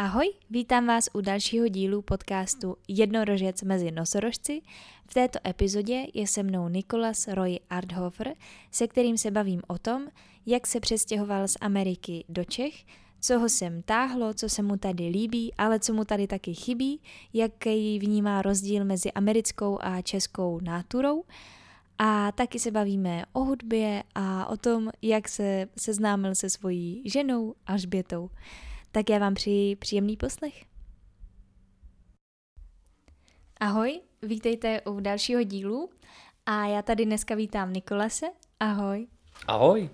Ahoj, vítám vás u dalšího dílu podcastu Jednorožec mezi nosorožci. V této epizodě je se mnou Nikolas Roy Arthofer, se kterým se bavím o tom, jak se přestěhoval z Ameriky do Čech, co ho sem táhlo, co se mu tady líbí, ale co mu tady taky chybí, jaký vnímá rozdíl mezi americkou a českou náturou. A taky se bavíme o hudbě a o tom, jak se seznámil se svojí ženou Alžbětou. Tak já vám přeji příjemný poslech. Ahoj, vítejte u dalšího dílu a já tady dneska vítám Nikolase. Ahoj. Ahoj.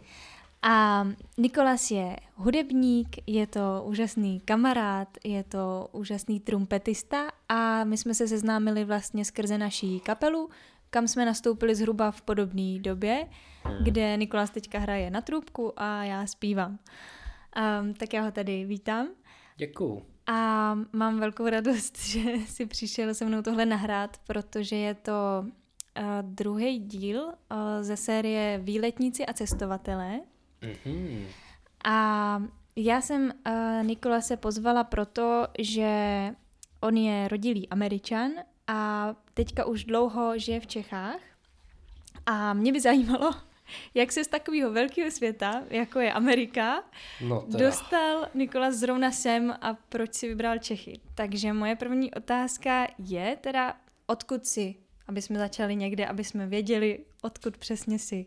A Nikolas je hudebník, je to úžasný kamarád, je to úžasný trumpetista a my jsme se seznámili vlastně skrze naší kapelu, kam jsme nastoupili zhruba v podobné době, hmm. kde Nikolas teďka hraje na trubku a já zpívám. Um, tak já ho tady vítám. Děkuju. A mám velkou radost, že si přišel se mnou tohle nahrát, protože je to uh, druhý díl uh, ze série Výletníci a cestovatelé. Mm-hmm. A já jsem uh, Nikola se pozvala proto, že on je rodilý američan a teďka už dlouho žije v Čechách. A mě by zajímalo, jak se z takového velkého světa, jako je Amerika, no dostal Nikolas zrovna sem a proč si vybral Čechy. Takže moje první otázka je teda, odkud si, aby jsme začali někde, aby jsme věděli, odkud přesně si.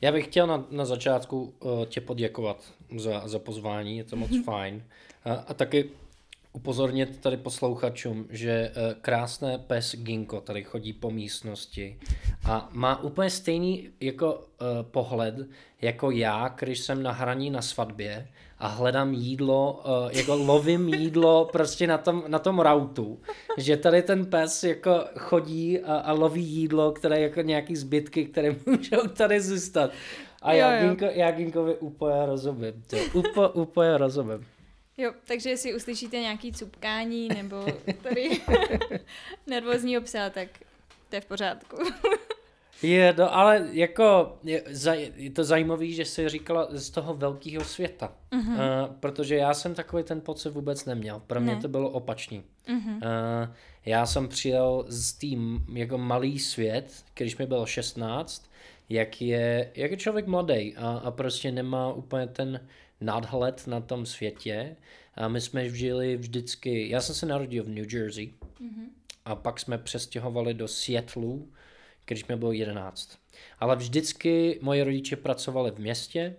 Já bych chtěl na, na začátku uh, tě poděkovat za, za pozvání, je to moc fajn. A, a taky upozornit tady poslouchačům, že uh, krásné pes Ginko tady chodí po místnosti a má úplně stejný jako uh, pohled jako já, když jsem na hraní na svatbě a hledám jídlo, uh, jako lovím jídlo prostě na tom, na tom rautu, že tady ten pes jako chodí a, a loví jídlo, které jako nějaký zbytky, které můžou tady zůstat. A jo, já, Ginko, já Ginkovi úplně rozumím. To, úplně, úplně rozumím. Jo, takže jestli uslyšíte nějaký cupkání nebo tady nervózního psa, tak to je v pořádku. je, no, ale jako je, je to zajímavé, že jsi říkala z toho velkého světa, uh-huh. uh, protože já jsem takový ten pocit vůbec neměl. Pro mě ne. to bylo opačný. Uh-huh. Uh, já jsem přijel z tým jako malý svět, když mi bylo 16, jak je, jak je člověk mladý a, a prostě nemá úplně ten nadhled na tom světě. A my jsme žili vždycky, já jsem se narodil v New Jersey mm-hmm. a pak jsme přestěhovali do Seattle, když mi bylo 11. Ale vždycky moje rodiče pracovali v městě,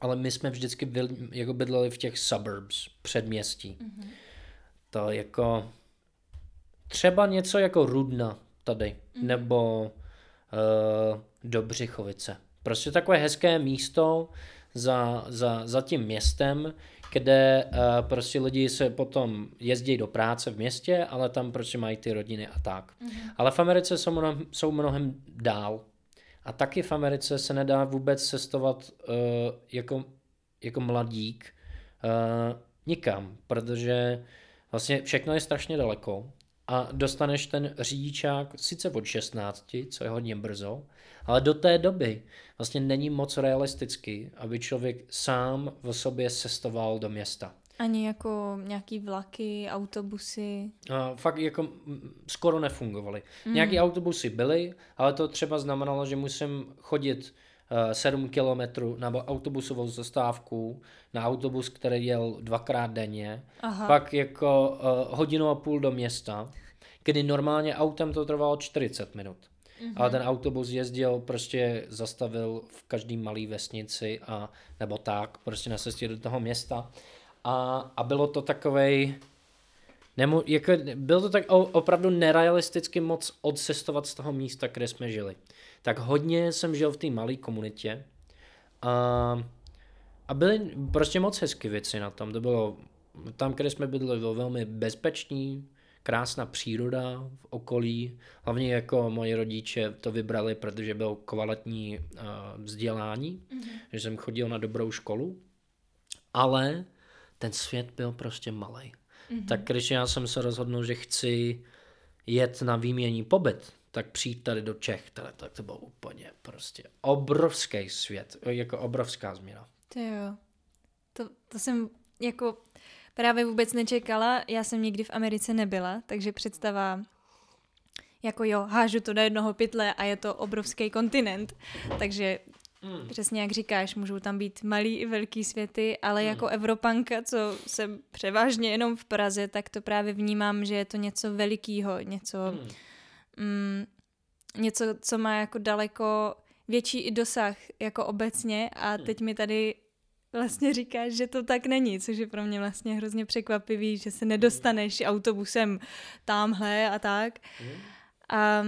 ale my jsme vždycky byli, jako bydleli v těch suburbs, předměstí. Mm-hmm. To jako třeba něco jako Rudna tady, mm-hmm. nebo uh, Dobřichovice. Prostě takové hezké místo, za, za, za tím městem, kde uh, prostě lidi se potom jezdí do práce v městě, ale tam prostě mají ty rodiny a tak. Mm-hmm. Ale v Americe jsou mnohem, jsou mnohem dál. A taky v Americe se nedá vůbec cestovat uh, jako, jako mladík uh, nikam, protože vlastně všechno je strašně daleko a dostaneš ten řidičák sice od 16, co je hodně brzo, ale do té doby vlastně není moc realistický, aby člověk sám v sobě cestoval do města. Ani jako nějaký vlaky, autobusy? A fakt jako skoro nefungovaly. Mm. Nějaký autobusy byly, ale to třeba znamenalo, že musím chodit uh, 7 kilometrů na autobusovou zastávku, na autobus, který jel dvakrát denně, Aha. pak jako uh, hodinu a půl do města, kdy normálně autem to trvalo 40 minut. Mm-hmm. Ale ten autobus jezdil, prostě zastavil v každý malý vesnici a nebo tak, prostě na cestě do toho města. A, a bylo to takovej, nemu, jako, bylo to tak opravdu nerealisticky moc odcestovat z toho místa, kde jsme žili. Tak hodně jsem žil v té malé komunitě a, a byly prostě moc hezké věci na tom. To bylo, tam, kde jsme bydleli, bylo velmi bezpečný, krásná příroda v okolí. Hlavně jako moji rodiče to vybrali, protože byl kvalitní uh, vzdělání, mm-hmm. že jsem chodil na dobrou školu, ale ten svět byl prostě malý. Mm-hmm. Tak když já jsem se rozhodnul, že chci jet na výmění pobyt, tak přijít tady do Čech, tady, tak to bylo úplně prostě obrovský svět, jako obrovská změna. To jo. To, to jsem jako právě vůbec nečekala. Já jsem nikdy v Americe nebyla, takže představa jako jo, hážu to do jednoho pytle a je to obrovský kontinent. Takže Mm. Přesně jak říkáš, můžou tam být malý i velký světy, ale mm. jako Evropanka, co jsem převážně jenom v Praze, tak to právě vnímám, že je to něco velikýho, něco, mm. Mm, něco, co má jako daleko větší i dosah jako obecně a mm. teď mi tady vlastně říkáš, že to tak není, což je pro mě vlastně hrozně překvapivý, že se nedostaneš autobusem tamhle a tak. A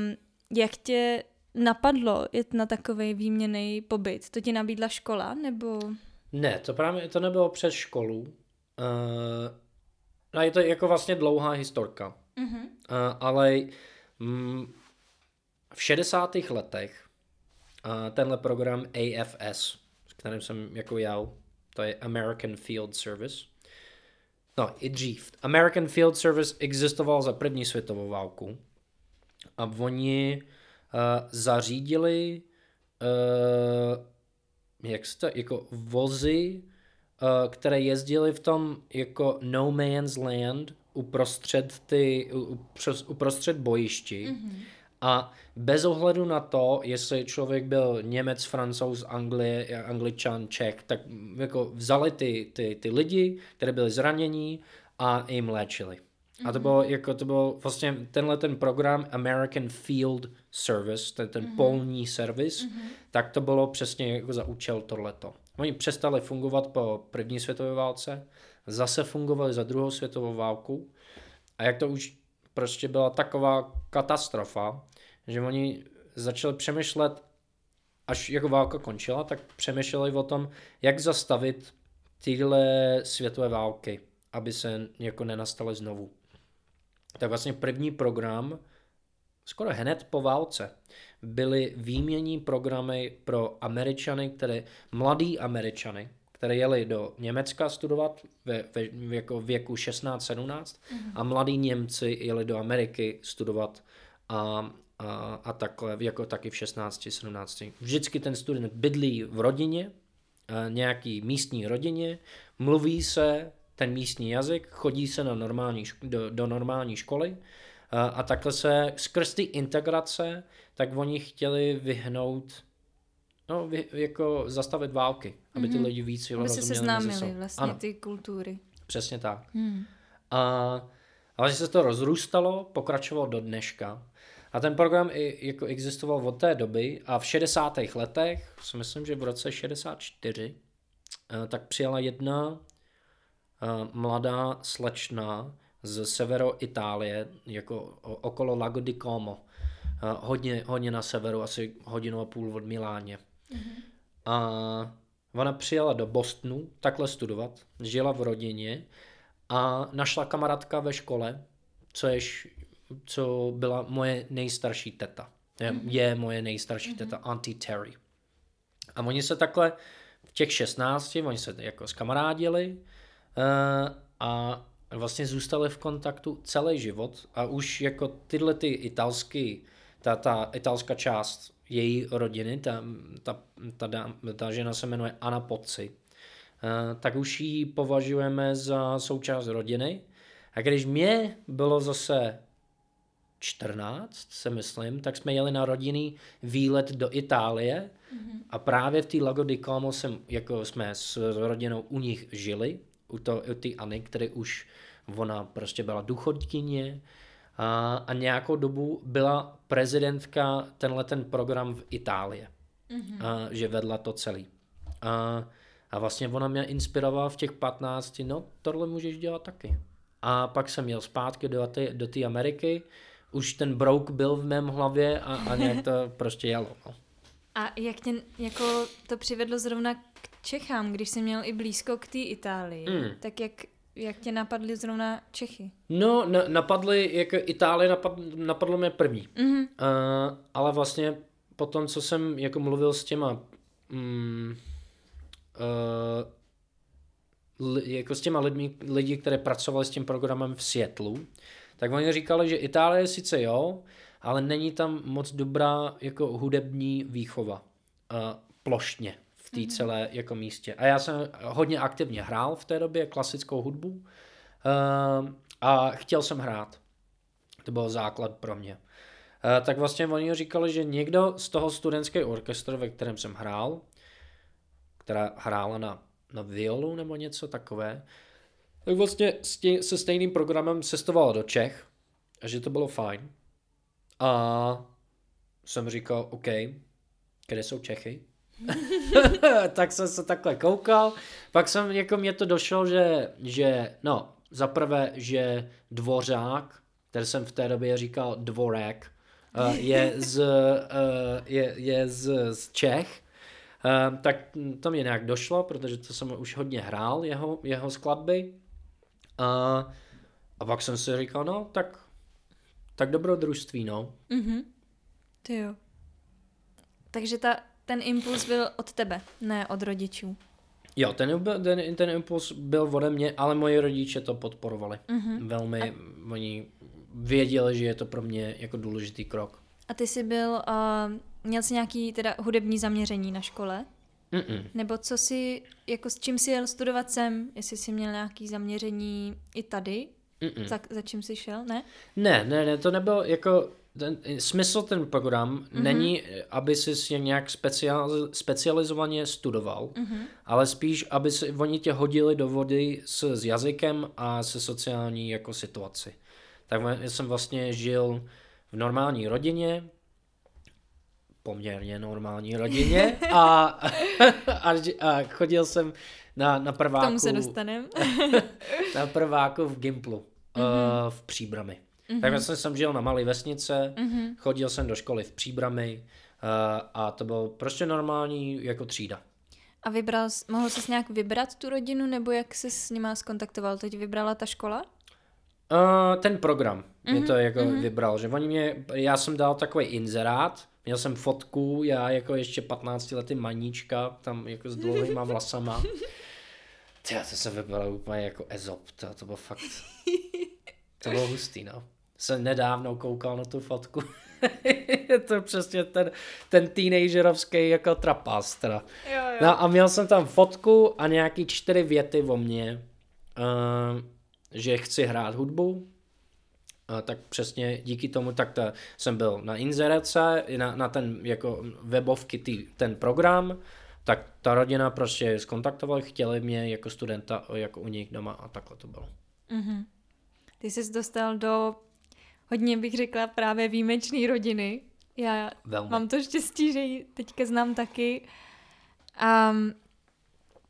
jak tě napadlo jet na takový výměný pobyt? To ti nabídla škola, nebo? Ne, to právě to nebylo přes školu. Uh, no je to jako vlastně dlouhá historka. Uh-huh. Uh, ale mm, v 60. letech uh, tenhle program AFS, s kterým jsem jako jel, to je American Field Service, no i dřív. American Field Service existoval za první světovou válku a oni uh, zařídili uh, jak se jako vozy, uh, které jezdily v tom jako no man's land uprostřed, ty, uprostřed bojišti. Mm-hmm. A bez ohledu na to, jestli člověk byl Němec, Francouz, Anglie, Angličan, Čech, tak jako vzali ty, ty, ty lidi, které byli zranění a jim léčili. A to bylo, jako to bylo vlastně tenhle ten program American Field Service, ten, ten mm-hmm. polní servis, mm-hmm. tak to bylo přesně jako za účel tohleto. Oni přestali fungovat po první světové válce, zase fungovali za druhou světovou válku a jak to už prostě byla taková katastrofa, že oni začali přemýšlet, až jako válka končila, tak přemýšleli o tom, jak zastavit tyhle světové války, aby se jako nenastaly znovu tak vlastně první program, skoro hned po válce, byly výmění programy pro Američany, které, mladý Američany, které jeli do Německa studovat ve, ve jako věku 16-17 mm-hmm. a mladí Němci jeli do Ameriky studovat a, a, a takhle, jako taky v 16-17. Vždycky ten student bydlí v rodině, nějaký místní rodině, mluví se ten místní jazyk, chodí se na normální, do, do normální školy a, a takhle se skrz ty integrace, tak oni chtěli vyhnout no, vy, jako zastavit války, aby ty mhm. lidi víc Aby se seznámili vlastně ano. ty kultury. Přesně tak. Hmm. A, ale že se to rozrůstalo, pokračovalo do dneška. A ten program i, jako existoval od té doby a v 60. letech, si myslím, že v roce 64, eh, tak přijala jedna Eh, mladá slečna z severo Itálie, jako okolo Lago di Como. Eh, hodně, hodně na severu, asi hodinu a půl od Miláně. Mm-hmm. A ona přijela do Bostonu takhle studovat, žila v rodině a našla kamarádka ve škole, co, jež, co byla moje nejstarší teta. Je, mm-hmm. je moje nejstarší mm-hmm. teta, Auntie Terry. A oni se takhle v těch 16, oni se jako skamarádili, Eh, a vlastně zůstali v kontaktu celý život a už jako tyhle ty italský, ta, ta italská část její rodiny, ta, ta, ta, ta žena se jmenuje Anna Pozzi, eh, tak už ji považujeme za součást rodiny. A když mě bylo zase 14, se myslím, tak jsme jeli na rodinný výlet do Itálie mm-hmm. a právě v té Lago di Como jsem, jako jsme s rodinou u nich žili u, to, u tyAny, které už ona prostě byla důchodkyně a, a nějakou dobu byla prezidentka tenhle ten program v Itálii, mm-hmm. a, že vedla to celý. A, a vlastně ona mě inspirovala v těch 15, no tohle můžeš dělat taky. A pak jsem jel zpátky do té do Ameriky, už ten brouk byl v mém hlavě a, a nějak to prostě jelo. No. A jak tě jako to přivedlo zrovna k Čechám, když jsi měl i blízko k té Itálii, mm. tak jak, jak tě napadly zrovna Čechy? No, na, napadly, jako Itálie napad, napadlo mě první. Mm-hmm. Uh, ale vlastně po tom, co jsem jako mluvil s těma um, uh, jako s těma lidmi, lidi, které pracovali s tím programem v Seattlu, tak oni říkali, že Itálie sice jo, ale není tam moc dobrá jako hudební výchova uh, plošně v té mm-hmm. celé jako místě. A já jsem hodně aktivně hrál v té době klasickou hudbu Uh, a chtěl jsem hrát. To byl základ pro mě. Uh, tak vlastně oni říkali, že někdo z toho studentského orchestru, ve kterém jsem hrál, která hrála na, na violu nebo něco takové, tak vlastně se stejným programem cestovala do Čech a že to bylo fajn. A jsem říkal, OK, kde jsou Čechy? tak jsem se takhle koukal, pak jsem, jako mě to došlo, že, že no, za prvé, že dvořák, který jsem v té době říkal dvorek, uh, je z, uh, je, je z, z Čech, uh, tak to mě nějak došlo, protože to jsem už hodně hrál, jeho, jeho skladby. Uh, a pak jsem si říkal, no, tak, tak dobrodružství, no. Mhm. Ty jo. Takže ta, ten impuls byl od tebe, ne od rodičů. Jo, ten, ten, ten impuls byl ode mě, ale moji rodiče to podporovali. Mm-hmm. Velmi, a... oni věděli, že je to pro mě jako důležitý krok. A ty jsi byl, uh, měl jsi nějaký teda hudební zaměření na škole? Mm-mm. Nebo co jsi, jako s čím jsi jel studovat sem? Jestli jsi měl nějaký zaměření i tady? Mm-mm. Za, za čím jsi šel, ne? Ne, ne, ne, to nebylo jako, ten, smysl ten program mm-hmm. není, aby si nějak speciál, specializovaně studoval, mm-hmm. ale spíš, aby si, oni tě hodili do vody s, s jazykem a se sociální jako situaci. Tak jsem vlastně žil v normální rodině, poměrně normální rodině a, a, a chodil jsem na, na prváku. K tomu se dostanem. na prváku v Gimplu mm-hmm. uh, v Příbrami. Mm-hmm. Takže jsem, jsem žil na malé vesnice, mm-hmm. chodil jsem do školy v Příbrami uh, a to bylo prostě normální jako třída. A vybral, mohl jsi nějak vybrat tu rodinu, nebo jak jsi s nima skontaktoval? Teď vybrala ta škola? Uh, ten program mm-hmm. mě to jako mm-hmm. vybral, že oni mě, já jsem dal takový inzerát, měl jsem fotku, já jako ještě 15 lety maníčka, tam jako s dlouhýma vlasama. Ty, to se vypadalo úplně jako ezop, to, to bylo fakt, to bylo hustý, no jsem nedávno koukal na tu fotku. je to přesně ten, ten teenagerovský jako trapas teda. Jo, jo. No a měl jsem tam fotku a nějaký čtyři věty o mně, uh, že chci hrát hudbu, tak přesně díky tomu tak ta, jsem byl na inzerace, na, na ten jako webovky tý, ten program, tak ta rodina prostě skontaktovala, chtěli mě jako studenta jako u nich doma a takhle to bylo. Mm-hmm. Ty jsi dostal do hodně bych řekla právě výjimečný rodiny. Já Velmi. mám to štěstí, že ji teďka znám taky. A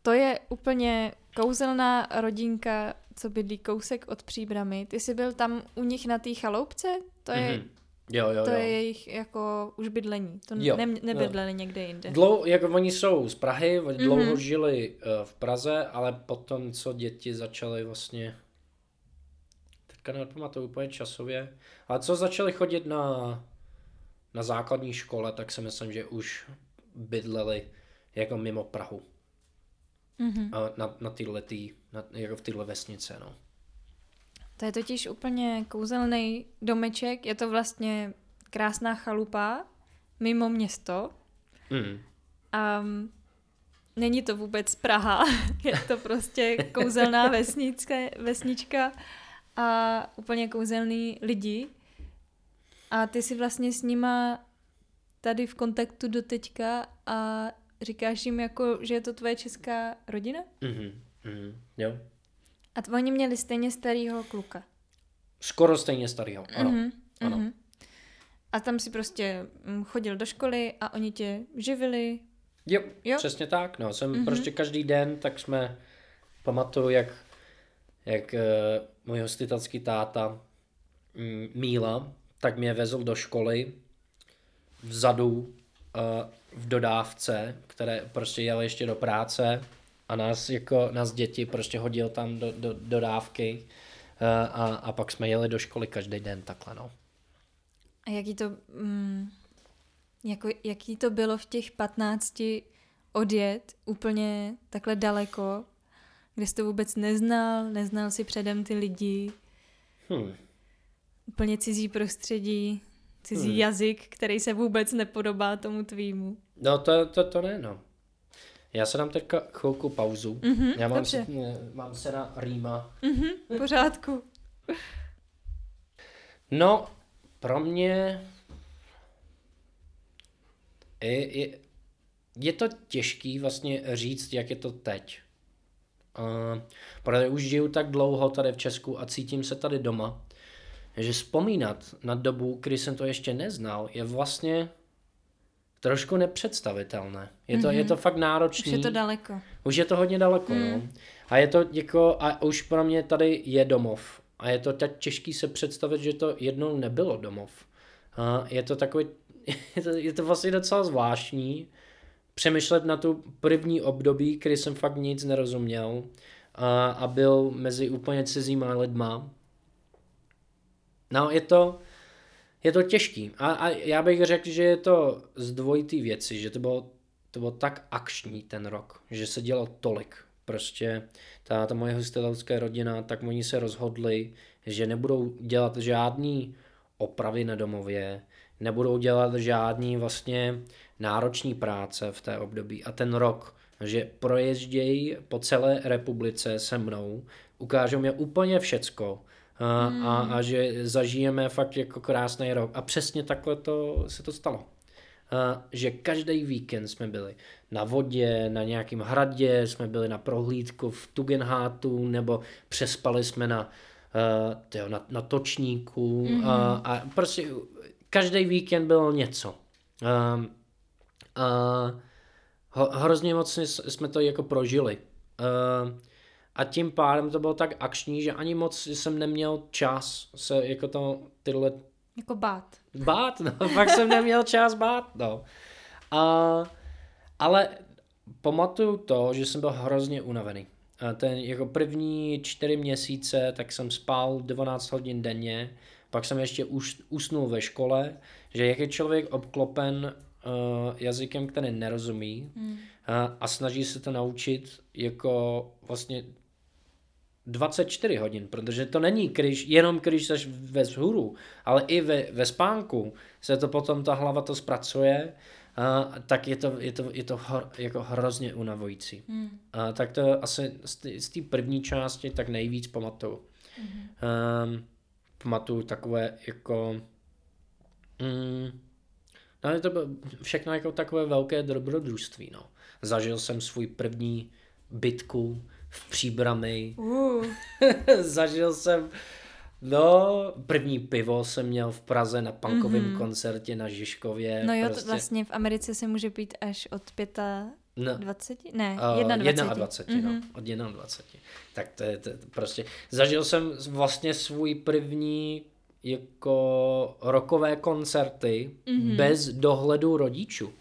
to je úplně kouzelná rodinka, co bydlí kousek od příbramy. Ty jsi byl tam u nich na té chaloupce? To je, mm-hmm. Jo, jo, to jo. je jejich jako už bydlení. To jo, ne, nebydleli jo. někde jinde. Dlou, jako oni jsou z Prahy, oni mm-hmm. dlouho žili uh, v Praze, ale potom, co děti začaly vlastně teďka nepamatuju úplně časově, ale co začali chodit na, na základní škole, tak si myslím, že už bydleli jako mimo Prahu. Mm-hmm. A na, na tyhle tý, na, jako v téhle vesnice, no. To je totiž úplně kouzelný domeček, je to vlastně krásná chalupa mimo město. Mm. A není to vůbec Praha, je to prostě kouzelná vesnička, vesnička a úplně kouzelný lidi. A ty jsi vlastně s nima tady v kontaktu do teďka a říkáš jim jako, že je to tvoje česká rodina? Mhm, mm jo. A t- oni měli stejně starýho kluka. Skoro stejně starýho, ano. Mm-hmm, ano. Mm-hmm. A tam si prostě mm, chodil do školy a oni tě živili? Jo, jo? přesně tak. No, jsem mm-hmm. prostě každý den, tak jsme, pamatuju, jak, jak uh, můj hostitelský táta mm, Míla, tak mě vezl do školy vzadu uh, v dodávce, které prostě jel ještě do práce a nás jako nás děti prostě hodil tam do, do dodávky uh, a, a pak jsme jeli do školy každý den takhle no. A jaký to, mm, jako, jaký to bylo v těch 15 odjet úplně takhle daleko kde jsi to vůbec neznal, neznal si předem ty lidi. Hmm. Úplně cizí prostředí, cizí hmm. jazyk, který se vůbec nepodobá tomu tvýmu. No to, to, to ne, no. Já se dám teďka chvilku pauzu. Mhm, Já mám, se, mám se na rýma. Mhm, v pořádku. No, pro mě je, je, je to těžký vlastně říct, jak je to teď. Uh, protože už žiju tak dlouho tady v Česku a cítím se tady doma, že vzpomínat na dobu, kdy jsem to ještě neznal, je vlastně trošku nepředstavitelné. Je to, mm-hmm. je to fakt náročný. Už je to daleko. Už je to hodně daleko, mm. no. A je to jako, a už pro mě tady je domov. A je to tak těžký se představit, že to jednou nebylo domov. A je to takový, je to, je to vlastně docela zvláštní přemýšlet na tu první období, kdy jsem fakt nic nerozuměl a, a byl mezi úplně cizíma lidma. No, je to, je to těžký. A, a já bych řekl, že je to z dvojitý věci, že to bylo, to bylo tak akční ten rok, že se dělo tolik. Prostě ta, ta moje hostelovská rodina, tak oni se rozhodli, že nebudou dělat žádný opravy na domově, nebudou dělat žádný vlastně náročný práce v té období. A ten rok, že proježdějí po celé republice se mnou, ukážou mě úplně všecko, a, a, a že zažijeme fakt jako krásný rok. A přesně takhle to se to stalo. A, že každý víkend jsme byli na vodě, na nějakém hradě, jsme byli na prohlídku v Tugendhátu, nebo přespali jsme na, uh, tyjo, na, na točníku mm-hmm. a, a prostě každý víkend bylo něco. A, a, ho, hrozně moc jsme to jako prožili. A tím pádem to bylo tak akční, že ani moc jsem neměl čas se jako to tyhle... Jako bát. Bát, no, fakt jsem neměl čas bát, no. A, ale pamatuju to, že jsem byl hrozně unavený. A ten jako první čtyři měsíce, tak jsem spal 12 hodin denně, pak jsem ještě už usnul ve škole, že jak je člověk obklopen uh, jazykem, který nerozumí hmm. uh, a snaží se to naučit jako vlastně 24 hodin, protože to není když, jenom když jsi ve vzhůru, ale i ve, ve spánku se to potom ta hlava to zpracuje, a, tak je to, je to, je to hor, jako hrozně unavující. Hmm. A, tak to asi z té první části tak nejvíc pamatuju. Hmm. Um, pamatuju takové jako mm, no je to všechno jako takové velké dobrodružství, no. Zažil jsem svůj první bitku v příbrami. Uh. Zažil jsem, no, první pivo jsem měl v Praze na punkovém mm-hmm. koncertě na Žižkově. No jo, prostě. to vlastně v Americe se může pít až od pěta No, 20? Ne, uh, 21. 21, mm-hmm. no, od 21. Tak to je to, prostě, zažil jsem vlastně svůj první jako rokové koncerty mm-hmm. bez dohledu rodičů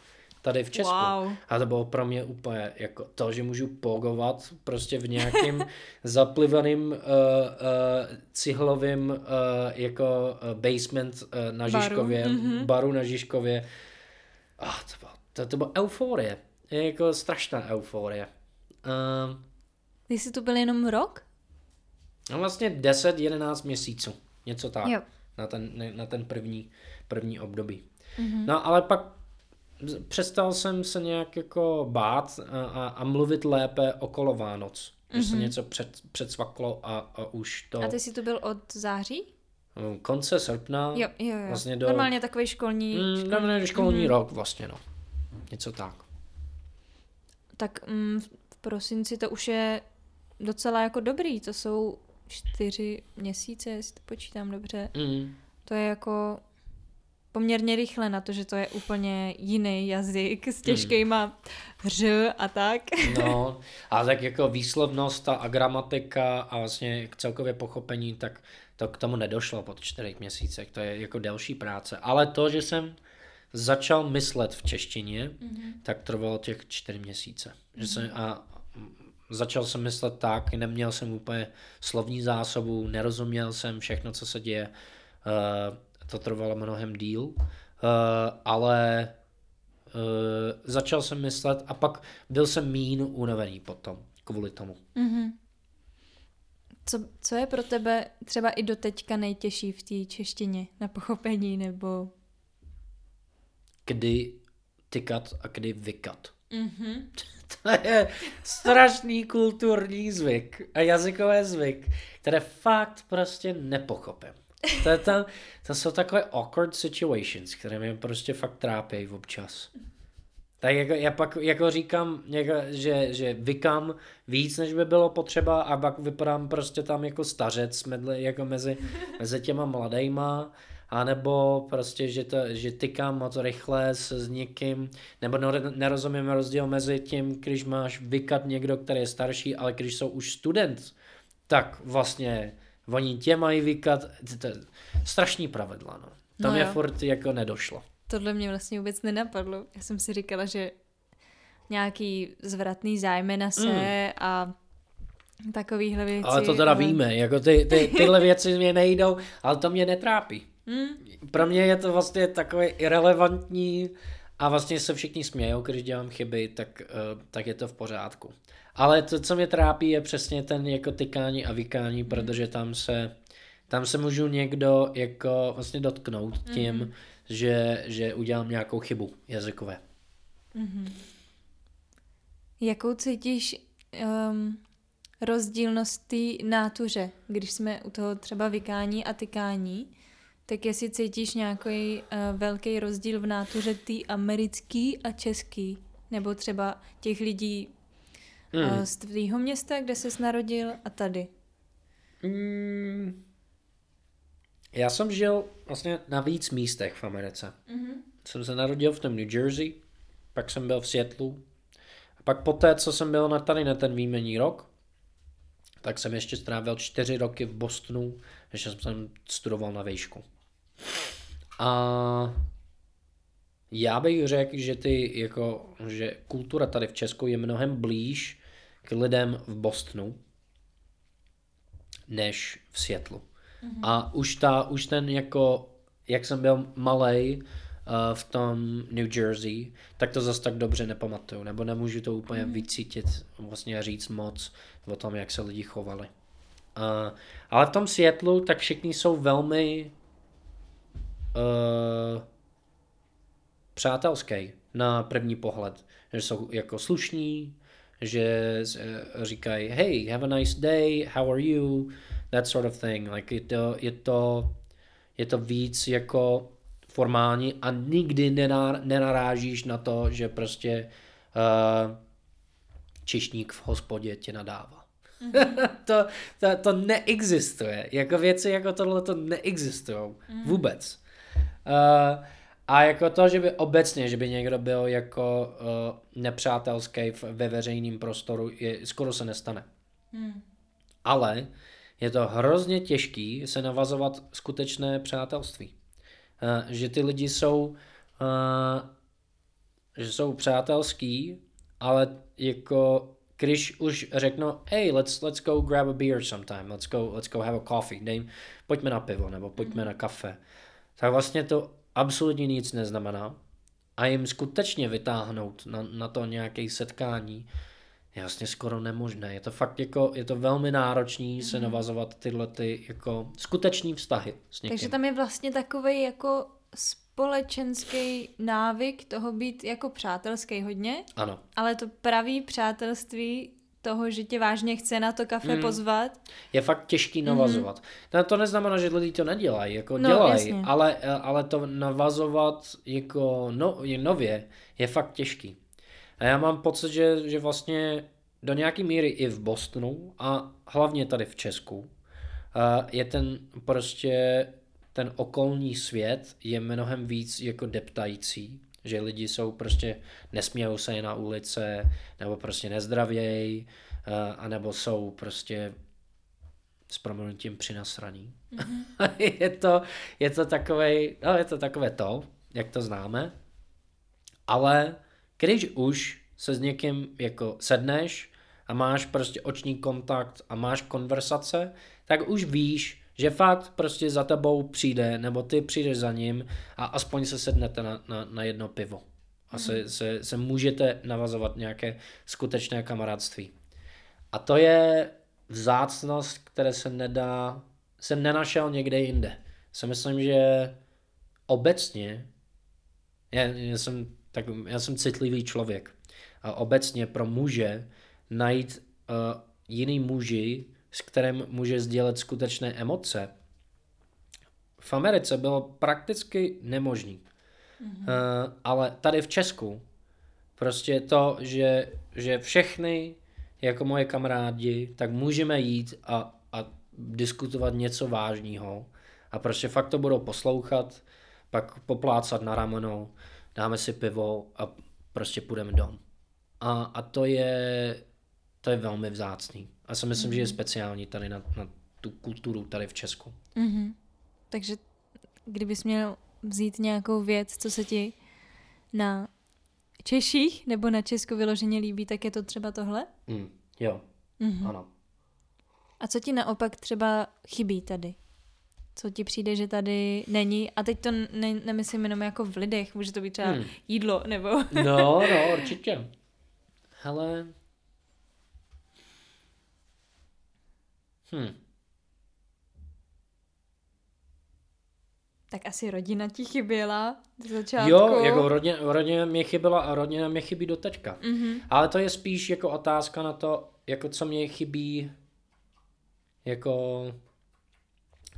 tady v Česku. Wow. A to bylo pro mě úplně jako to, že můžu pogovat prostě v nějakým zaplivaným uh, uh, cihlovým uh, jako basement uh, na baru. Žižkově, mm-hmm. baru na Žižkově. Ah, to, bylo, to, to byla euforie. Je jako strašná euforie. Uh, Ty jsi tu byl jenom rok? No vlastně 10-11 měsíců. Něco tak. Jo. Na ten, na ten první, první období. Mm-hmm. No ale pak přestal jsem se nějak jako bát a, a, a mluvit lépe okolo Vánoc. Že mm-hmm. se něco před, předsvaklo a, a už to... A ty jsi tu byl od září? Konce srpna. Jo, jo, jo. Vlastně do... Normálně takový školní... Mm, školní, školní mm. rok vlastně, no. Něco tak. Tak mm, v prosinci to už je docela jako dobrý. To jsou čtyři měsíce, jestli to počítám dobře. Mm. To je jako poměrně rychle na to, že to je úplně jiný jazyk s těžkýma hmm. ř a tak. No, a tak jako výslovnost a gramatika a vlastně celkově pochopení, tak to k tomu nedošlo po čtyřech měsících, to je jako delší práce. Ale to, že jsem začal myslet v češtině, mm-hmm. tak trvalo těch čtyři měsíce. Mm-hmm. Že jsem, a začal jsem myslet tak, neměl jsem úplně slovní zásobu, nerozuměl jsem všechno, co se děje. Uh, to trvalo mnohem díl, uh, ale uh, začal jsem myslet a pak byl jsem mín unavený potom kvůli tomu. Mm-hmm. Co, co je pro tebe třeba i do teďka nejtěžší v té češtině na pochopení nebo? Kdy tykat a kdy vykat. Mm-hmm. To je strašný kulturní zvyk a jazykové zvyk, které fakt prostě nepochopím. To, je tam, to jsou takové awkward situations, které mě prostě fakt trápí občas. Tak jako, já pak jako říkám, jako, že, že vykám víc, než by bylo potřeba a pak vypadám prostě tam jako stařec medle, jako mezi, mezi těma mladejma a nebo prostě, že, to, že tykám moc rychle s, s někým, nebo nerozumím rozdíl mezi tím, když máš vykat někdo, který je starší, ale když jsou už student, tak vlastně oni tě mají vykat, to je strašný pravidla, no. To no jo. furt jako nedošlo. Tohle mě vlastně vůbec nenapadlo. Já jsem si říkala, že nějaký zvratný zájmy na se mm. a takovýhle věci. Ale to teda ale... víme, jako ty, ty, tyhle věci mě nejdou, ale to mě netrápí. Mm. Pro mě je to vlastně takové irrelevantní a vlastně se všichni smějou, když dělám chyby, tak, uh, tak je to v pořádku. Ale to, co mě trápí, je přesně ten jako tykání a vykání, mm. protože tam se, tam se můžu někdo jako vlastně dotknout tím, mm. že, že udělám nějakou chybu jazykové. Mm-hmm. Jakou cítíš um, rozdílnost té nátuře, když jsme u toho třeba vykání a tykání? Tak jestli cítíš nějaký uh, velký rozdíl v nátuře tý americký a český? Nebo třeba těch lidí mm. uh, z tvýho města, kde jsi narodil a tady? Mm. Já jsem žil vlastně na víc místech v Americe. Mm-hmm. Jsem se narodil v tom New Jersey, pak jsem byl v Seattle, a pak poté, co jsem byl na tady na ten výjimení rok, tak jsem ještě strávil čtyři roky v Bostonu, než jsem studoval na vejšku. A já bych řekl, že ty, jako, že kultura tady v Česku je mnohem blíž k lidem v Bostonu, než v Seattle. Mm-hmm. A už, ta, už ten jako, jak jsem byl malý uh, v tom New Jersey, tak to zase tak dobře nepamatuju, nebo nemůžu to úplně mm-hmm. vycítit, vlastně říct moc o tom, jak se lidi chovali. Uh, ale v tom Seattle tak všichni jsou velmi uh, přátelský na první pohled. Že jsou jako slušní, že uh, říkají hey, have a nice day, how are you, that sort of thing. Like je to, je to, je to víc jako formální a nikdy nenarážíš na to, že prostě uh, čišník v hospodě tě nadává. Mm-hmm. to, to, to neexistuje. Jako věci jako tohle to neexistují. Mm-hmm. Vůbec. Uh, a jako to, že by obecně, že by někdo byl jako uh, nepřátelský v, ve veřejném prostoru, je, skoro se nestane. Hmm. Ale je to hrozně těžký se navazovat skutečné přátelství. Uh, že ty lidi jsou, uh, že jsou přátelský, ale jako když už řeknou, hey, let's, let's go grab a beer sometime, let's go, let's go have a coffee, dej, pojďme na pivo, nebo pojďme hmm. na kafe, tak vlastně to absolutně nic neznamená. A jim skutečně vytáhnout na, na to nějaké setkání je vlastně skoro nemožné. Je to fakt jako, je to velmi náročný mm-hmm. se mhm. navazovat tyhle ty jako skuteční vztahy s někým. Takže tam je vlastně takový jako společenský návyk toho být jako přátelský hodně. Ano. Ale to pravý přátelství toho, že tě vážně chce na to kafe mm. pozvat. Je fakt těžký navazovat. Mm. To neznamená, že lidi to nedělají, jako no, dělají, ale, ale to navazovat jako no, je nově je fakt těžký. A já mám pocit, že, že vlastně do nějaké míry i v Bostonu a hlavně tady v Česku je ten prostě ten okolní svět je mnohem víc jako deptající že lidi jsou prostě, nesmějou se na ulice, nebo prostě nezdravějí, uh, anebo jsou prostě s proměnutím přinasraní. Mm-hmm. je, to, je to takové, no je to takové to, jak to známe, ale když už se s někým jako sedneš a máš prostě oční kontakt a máš konversace, tak už víš, že fakt prostě za tebou přijde, nebo ty přijdeš za ním a aspoň se sednete na, na, na jedno pivo. A se, mm. se, se můžete navazovat nějaké skutečné kamarádství. A to je vzácnost, které se nedá, jsem nenašel někde jinde. Si myslím, že obecně, já, já, jsem, tak, já jsem citlivý člověk. a obecně pro muže najít uh, jiný muži, s kterým může sdělit skutečné emoce, v Americe bylo prakticky nemožný. Mm-hmm. Uh, ale tady v Česku prostě to, že, že všechny jako moje kamarádi, tak můžeme jít a, a diskutovat něco vážného a prostě fakt to budou poslouchat, pak poplácat na rameno, dáme si pivo a prostě půjdeme dom. A, a to je to je velmi vzácný. A si myslím, mm-hmm. že je mhm. speciální tady na, na tu kulturu tady v Česku. Mm-hmm. Takže kdybys měl vzít nějakou věc, co se ti na Češích nebo na Česku vyloženě líbí, tak je to třeba tohle? Mm, jo, mm-hmm. ano. A co ti naopak třeba chybí tady? Co ti přijde, že tady není? A teď to ne, nemyslím jenom jako v lidech, může to být třeba hmm. jídlo, nebo... no, no, určitě. Hele, Hmm. Tak asi rodina ti chyběla z začátku. Jo, jako rodina, rodina mě chyběla a rodina mě chybí do teďka. Mm-hmm. Ale to je spíš jako otázka na to, jako co mě chybí jako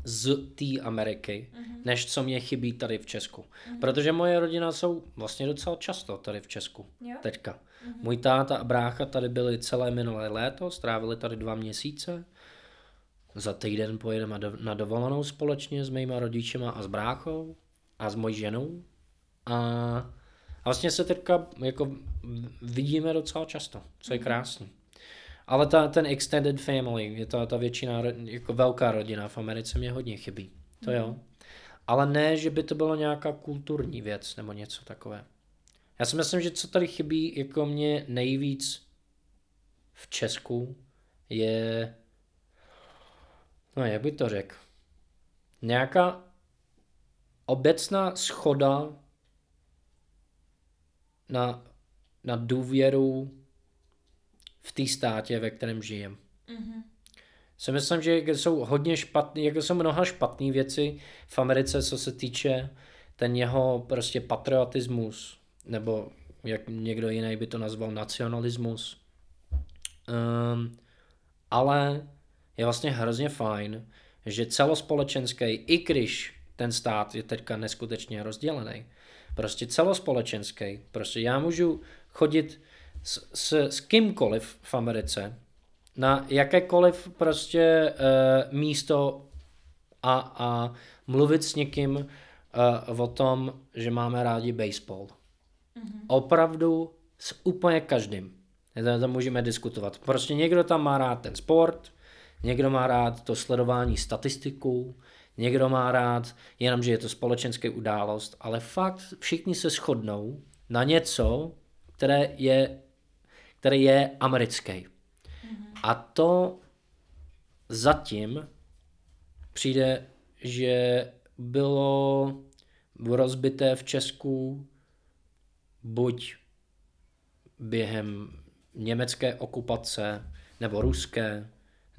z té Ameriky, mm-hmm. než co mě chybí tady v Česku. Mm-hmm. Protože moje rodina jsou vlastně docela často tady v Česku. Jo. Teďka. Mm-hmm. Můj táta a brácha tady byli celé minulé léto, strávili tady dva měsíce za týden pojedeme na dovolenou společně s mýma rodičema a s bráchou a s mojí ženou. A, a vlastně se teďka jako vidíme docela často, co je mhm. krásný. Ale ta, ten extended family, je to ta většina, jako velká rodina v Americe mě hodně chybí. To jo. Mhm. Ale ne, že by to bylo nějaká kulturní věc nebo něco takové. Já si myslím, že co tady chybí jako mě nejvíc v Česku je no jak by to řekl, nějaká obecná schoda na, na důvěru v té státě, ve kterém žijem. Mm-hmm. Si myslím, že jsou hodně špatný, jako jsou mnoha špatné věci v Americe, co se týče ten jeho prostě patriotismus, nebo jak někdo jiný by to nazval nacionalismus. Um, ale je vlastně hrozně fajn, že celospolečenský, i když ten stát je teďka neskutečně rozdělený, prostě celospolečenský, prostě já můžu chodit s, s, s kýmkoliv v Americe na jakékoliv prostě uh, místo a, a mluvit s někým uh, o tom, že máme rádi baseball. Mm-hmm. Opravdu s úplně každým. To, to můžeme diskutovat. Prostě někdo tam má rád ten sport, Někdo má rád to sledování statistiků, někdo má rád jenom, že je to společenská událost, ale fakt všichni se shodnou na něco, které je, které je americké. Mm-hmm. A to zatím přijde, že bylo rozbité v Česku buď během německé okupace nebo ruské,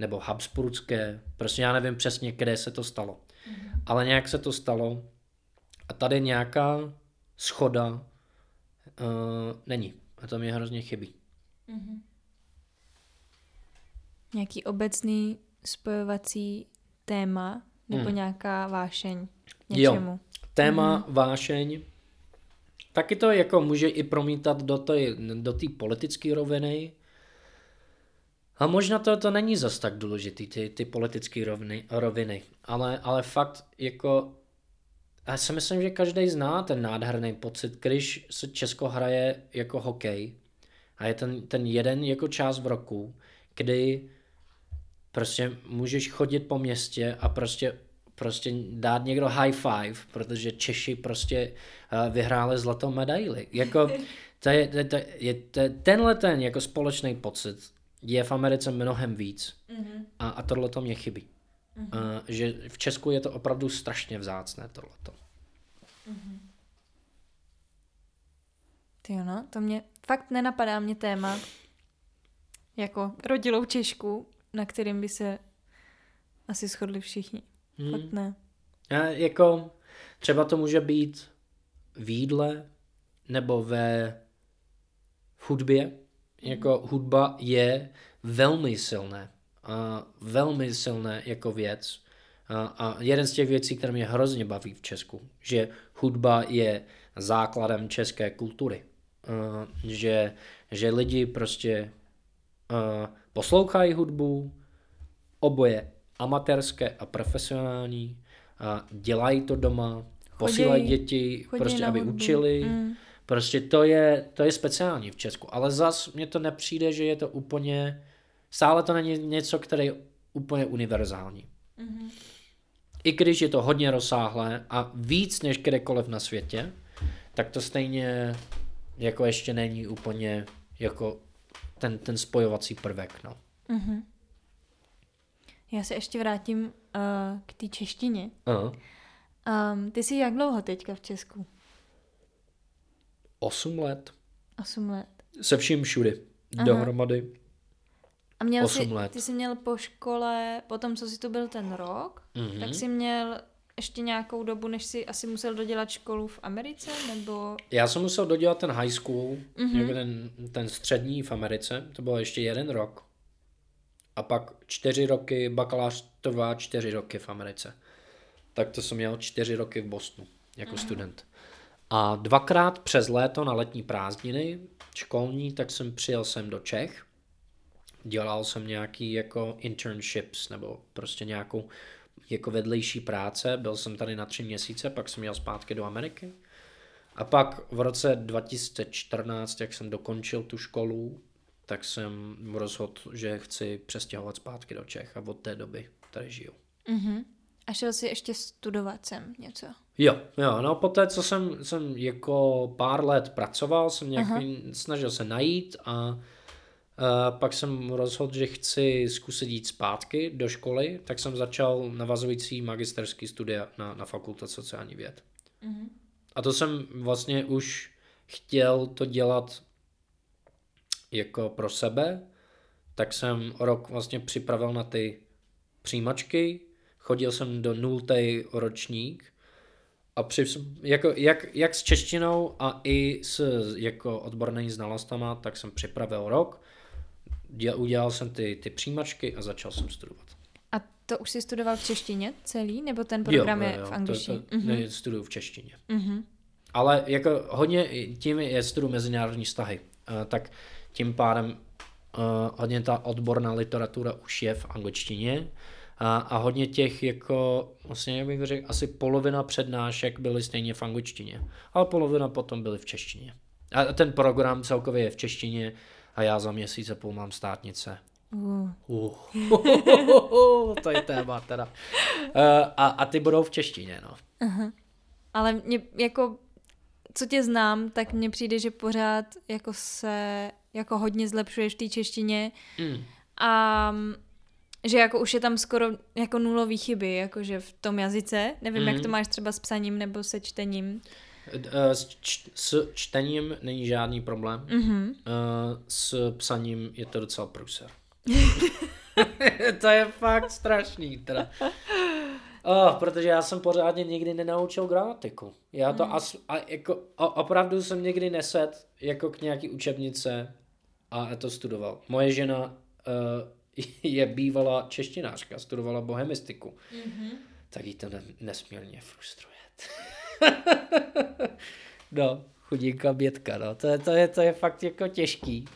nebo Habsburské, prostě já nevím přesně, kde se to stalo. Mm-hmm. Ale nějak se to stalo a tady nějaká schoda uh, není. A to mě hrozně chybí. Mm-hmm. Nějaký obecný spojovací téma nebo mm. nějaká vášeň něčemu? Jo, téma, mm-hmm. vášeň. Taky to jako může i promítat do té do politické roviny, a možná to, to není zas tak důležitý, ty, ty politické roviny, ale, ale fakt jako já si myslím, že každý zná ten nádherný pocit, když se Česko hraje jako hokej a je ten, ten jeden jako čas v roku, kdy prostě můžeš chodit po městě a prostě prostě dát někdo high five, protože Češi prostě uh, vyhráli zlatou medaili. Jako, to je, to, to, je to, tenhle ten jako společný pocit je v Americe mnohem víc. Mm-hmm. A, a tohle to mě chybí. Mm-hmm. Uh, že v Česku je to opravdu strašně vzácné tohleto. Mm-hmm. Ty no, to mě fakt nenapadá mě téma jako rodilou Češku, na kterým by se asi shodli všichni. Hmm. Fakt ne. A jako třeba to může být v jídle nebo ve v hudbě. Jako hudba je velmi silné. A velmi silné jako věc. A, a jeden z těch věcí, které mě hrozně baví v Česku, že hudba je základem české kultury. A, že, že lidi prostě a, poslouchají hudbu, oboje amatérské a profesionální, a dělají to doma, posílají děti, prostě aby hudbu. učili. Mm. Prostě to je, to je speciální v Česku. Ale zas mně to nepřijde, že je to úplně, stále to není něco, které je úplně univerzální. Mm-hmm. I když je to hodně rozsáhlé a víc než kdekoliv na světě, tak to stejně jako ještě není úplně jako ten, ten spojovací prvek. No. Mm-hmm. Já se ještě vrátím uh, k té češtině. Uh-huh. Um, ty jsi jak dlouho teďka v Česku? Osm let. Osm let. Se vším všudy. Aha. Dohromady. A měl 8 jsi, let. ty jsi měl po škole, po tom, co jsi tu byl ten rok, mm-hmm. tak jsi měl ještě nějakou dobu, než jsi asi musel dodělat školu v Americe, nebo... Já jsem musel dodělat ten high school, mm-hmm. ten, ten střední v Americe, to bylo ještě jeden rok. A pak čtyři roky, bakalář trvá čtyři roky v Americe. Tak to jsem měl čtyři roky v Bostonu jako mm-hmm. student. A dvakrát přes léto na letní prázdniny školní, tak jsem přijel sem do Čech. Dělal jsem nějaký jako internships nebo prostě nějakou jako vedlejší práce. Byl jsem tady na tři měsíce, pak jsem jel zpátky do Ameriky. A pak v roce 2014, jak jsem dokončil tu školu, tak jsem rozhodl, že chci přestěhovat zpátky do Čech a od té doby tady žiju. Mm-hmm. A šel jsi ještě studovat sem něco? Jo, jo, no poté, co jsem, jsem jako pár let pracoval, jsem nějak snažil se najít a, a pak jsem rozhodl, že chci zkusit jít zpátky do školy, tak jsem začal navazující magisterský studia na, na fakultě sociální věd. Mm-hmm. A to jsem vlastně už chtěl to dělat jako pro sebe, tak jsem rok vlastně připravil na ty přijímačky, chodil jsem do nultý ročník a při, jako, jak, jak s češtinou a i s jako odbornými znalostama, tak jsem připravil rok, děl, udělal jsem ty, ty přijímačky a začal jsem studovat. A to už jsi studoval v češtině celý, nebo ten program jo, jo, jo, je v angličtině? To, to, mm-hmm. ne, studuju v češtině. Mm-hmm. Ale jako hodně tím je studuju mezinárodní vztahy. Uh, tak tím pádem uh, hodně ta odborná literatura už je v angličtině a, a hodně těch jako, vlastně jak bych řekl, asi polovina přednášek byly stejně v angličtině, ale polovina potom byly v češtině. A ten program celkově je v češtině a já za měsíc a půl mám státnice. Uh. Uh. to je téma teda. Uh, a, a ty budou v češtině, no. Uh-huh. Ale mě jako, co tě znám, tak mně přijde, že pořád jako se jako hodně zlepšuješ v té češtině mm. a že jako už je tam skoro jako nulový chyby, jakože v tom jazyce. Nevím, mm. jak to máš třeba s psaním nebo se čtením. Eh, s, č- s čtením není žádný problém. Mm-hmm. S psaním je to docela průser. to je fakt strašný teda. Oh, protože já jsem pořádně nikdy nenaučil gramatiku. Já to mm. as, a jako, a, opravdu jsem někdy neset jako k nějaký učebnice a to studoval. Moje žena uh, je bývalá češtinářka, studovala bohemistiku. Mm-hmm. Tak jí to ne- nesmírně frustruje. no, chudinka bětka, no. To je, to, je, to je fakt jako těžký.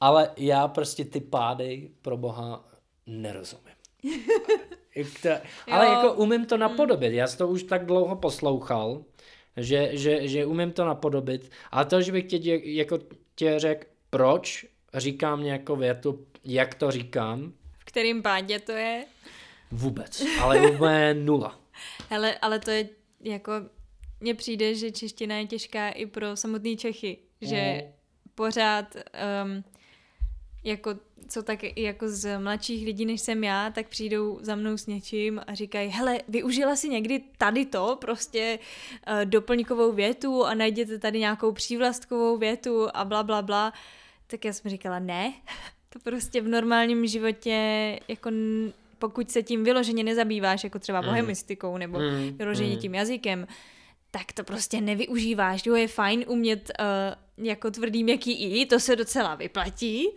Ale já prostě ty pády pro boha nerozumím. to, ale jako umím to napodobit. Já jsem to už tak dlouho poslouchal, že, že, že umím to napodobit. Ale to, že bych tě, jako tě řekl, proč říkám nějakou větu, jak to říkám. V kterým pádě to je? Vůbec, ale úplně nula. Hele, ale to je jako, mně přijde, že čeština je těžká i pro samotný Čechy, že mm. pořád um, jako co tak jako z mladších lidí, než jsem já, tak přijdou za mnou s něčím a říkají, hele, využila si někdy tady to, prostě uh, doplňkovou větu a najděte tady nějakou přívlastkovou větu a bla, bla, bla. Tak já jsem říkala, ne, to prostě v normálním životě, jako pokud se tím vyloženě nezabýváš, jako třeba mm. bohemistikou nebo mm. vyloženě mm. tím jazykem, tak to prostě nevyužíváš. Jo, je fajn umět uh, jako tvrdý měkký i, to se docela vyplatí, uh,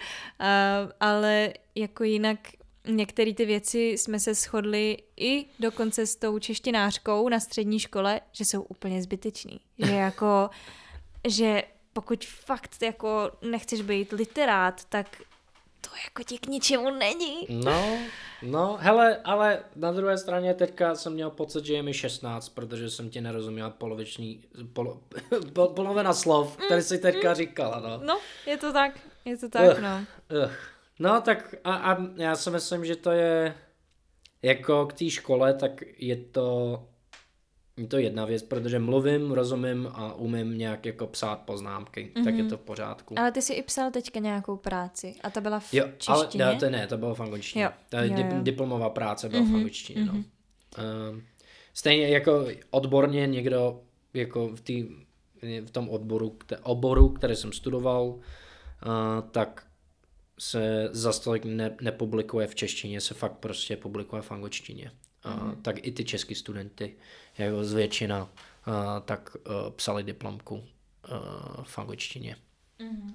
ale jako jinak některé ty věci jsme se shodli i dokonce s tou češtinářkou na střední škole, že jsou úplně zbytečný. Že jako, že pokud fakt jako nechceš být literát, tak to jako ti k ničemu není. No, no, hele, ale na druhé straně teďka jsem měl pocit, že je mi 16, protože jsem ti nerozuměl poloviční, polo, pol, polovina slov, které jsi teďka mm, říkala, no. No, je to tak, je to tak, uh, no. Uh. No, tak a, a já si myslím, že to je jako k té škole, tak je to je to jedna věc, protože mluvím, rozumím a umím nějak jako psát poznámky, mm-hmm. tak je mhm. to v pořádku. Ale ty jsi i psal teďka nějakou práci a ta byla v jo, češtině? ale to ne, to bylo v angličtině. Jo. Ta jo, jo. diplomová práce byla mm-hmm. v angličtině, mm-hmm. no. Uh, stejně jako odborně někdo jako v, tý, v tom odboru, oboru, který jsem studoval, uh, tak se za stolik ne, nepublikuje v češtině, se fakt prostě publikuje v angličtině. Mm-hmm. tak i ty český studenty, jako z většina, tak e, psali diplomku e, v angličtině. Mm-hmm.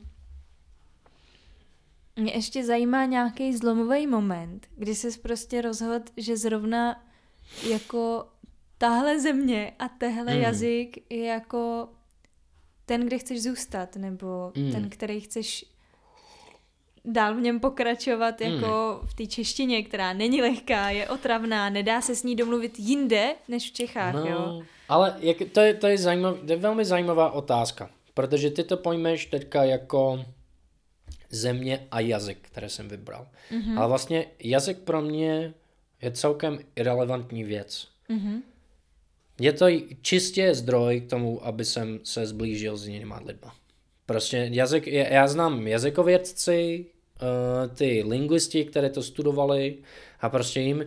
Mě ještě zajímá nějaký zlomový moment, kdy jsi prostě rozhodl, že zrovna jako tahle země a tehle mm. jazyk je jako ten, kde chceš zůstat, nebo mm. ten, který chceš dál v něm pokračovat hmm. jako v té češtině, která není lehká, je otravná, nedá se s ní domluvit jinde než v Čechách, no, jo. Ale jak, to, je, to, je zajímav, to je velmi zajímavá otázka, protože ty to pojmeš teďka jako země a jazyk, které jsem vybral. Mm-hmm. Ale vlastně jazyk pro mě je celkem irrelevantní věc. Mm-hmm. Je to čistě zdroj k tomu, aby jsem se zblížil s jinýma lidma. Prostě jazyk, já znám jazykovědci, uh, ty lingvisti, které to studovali a prostě jim,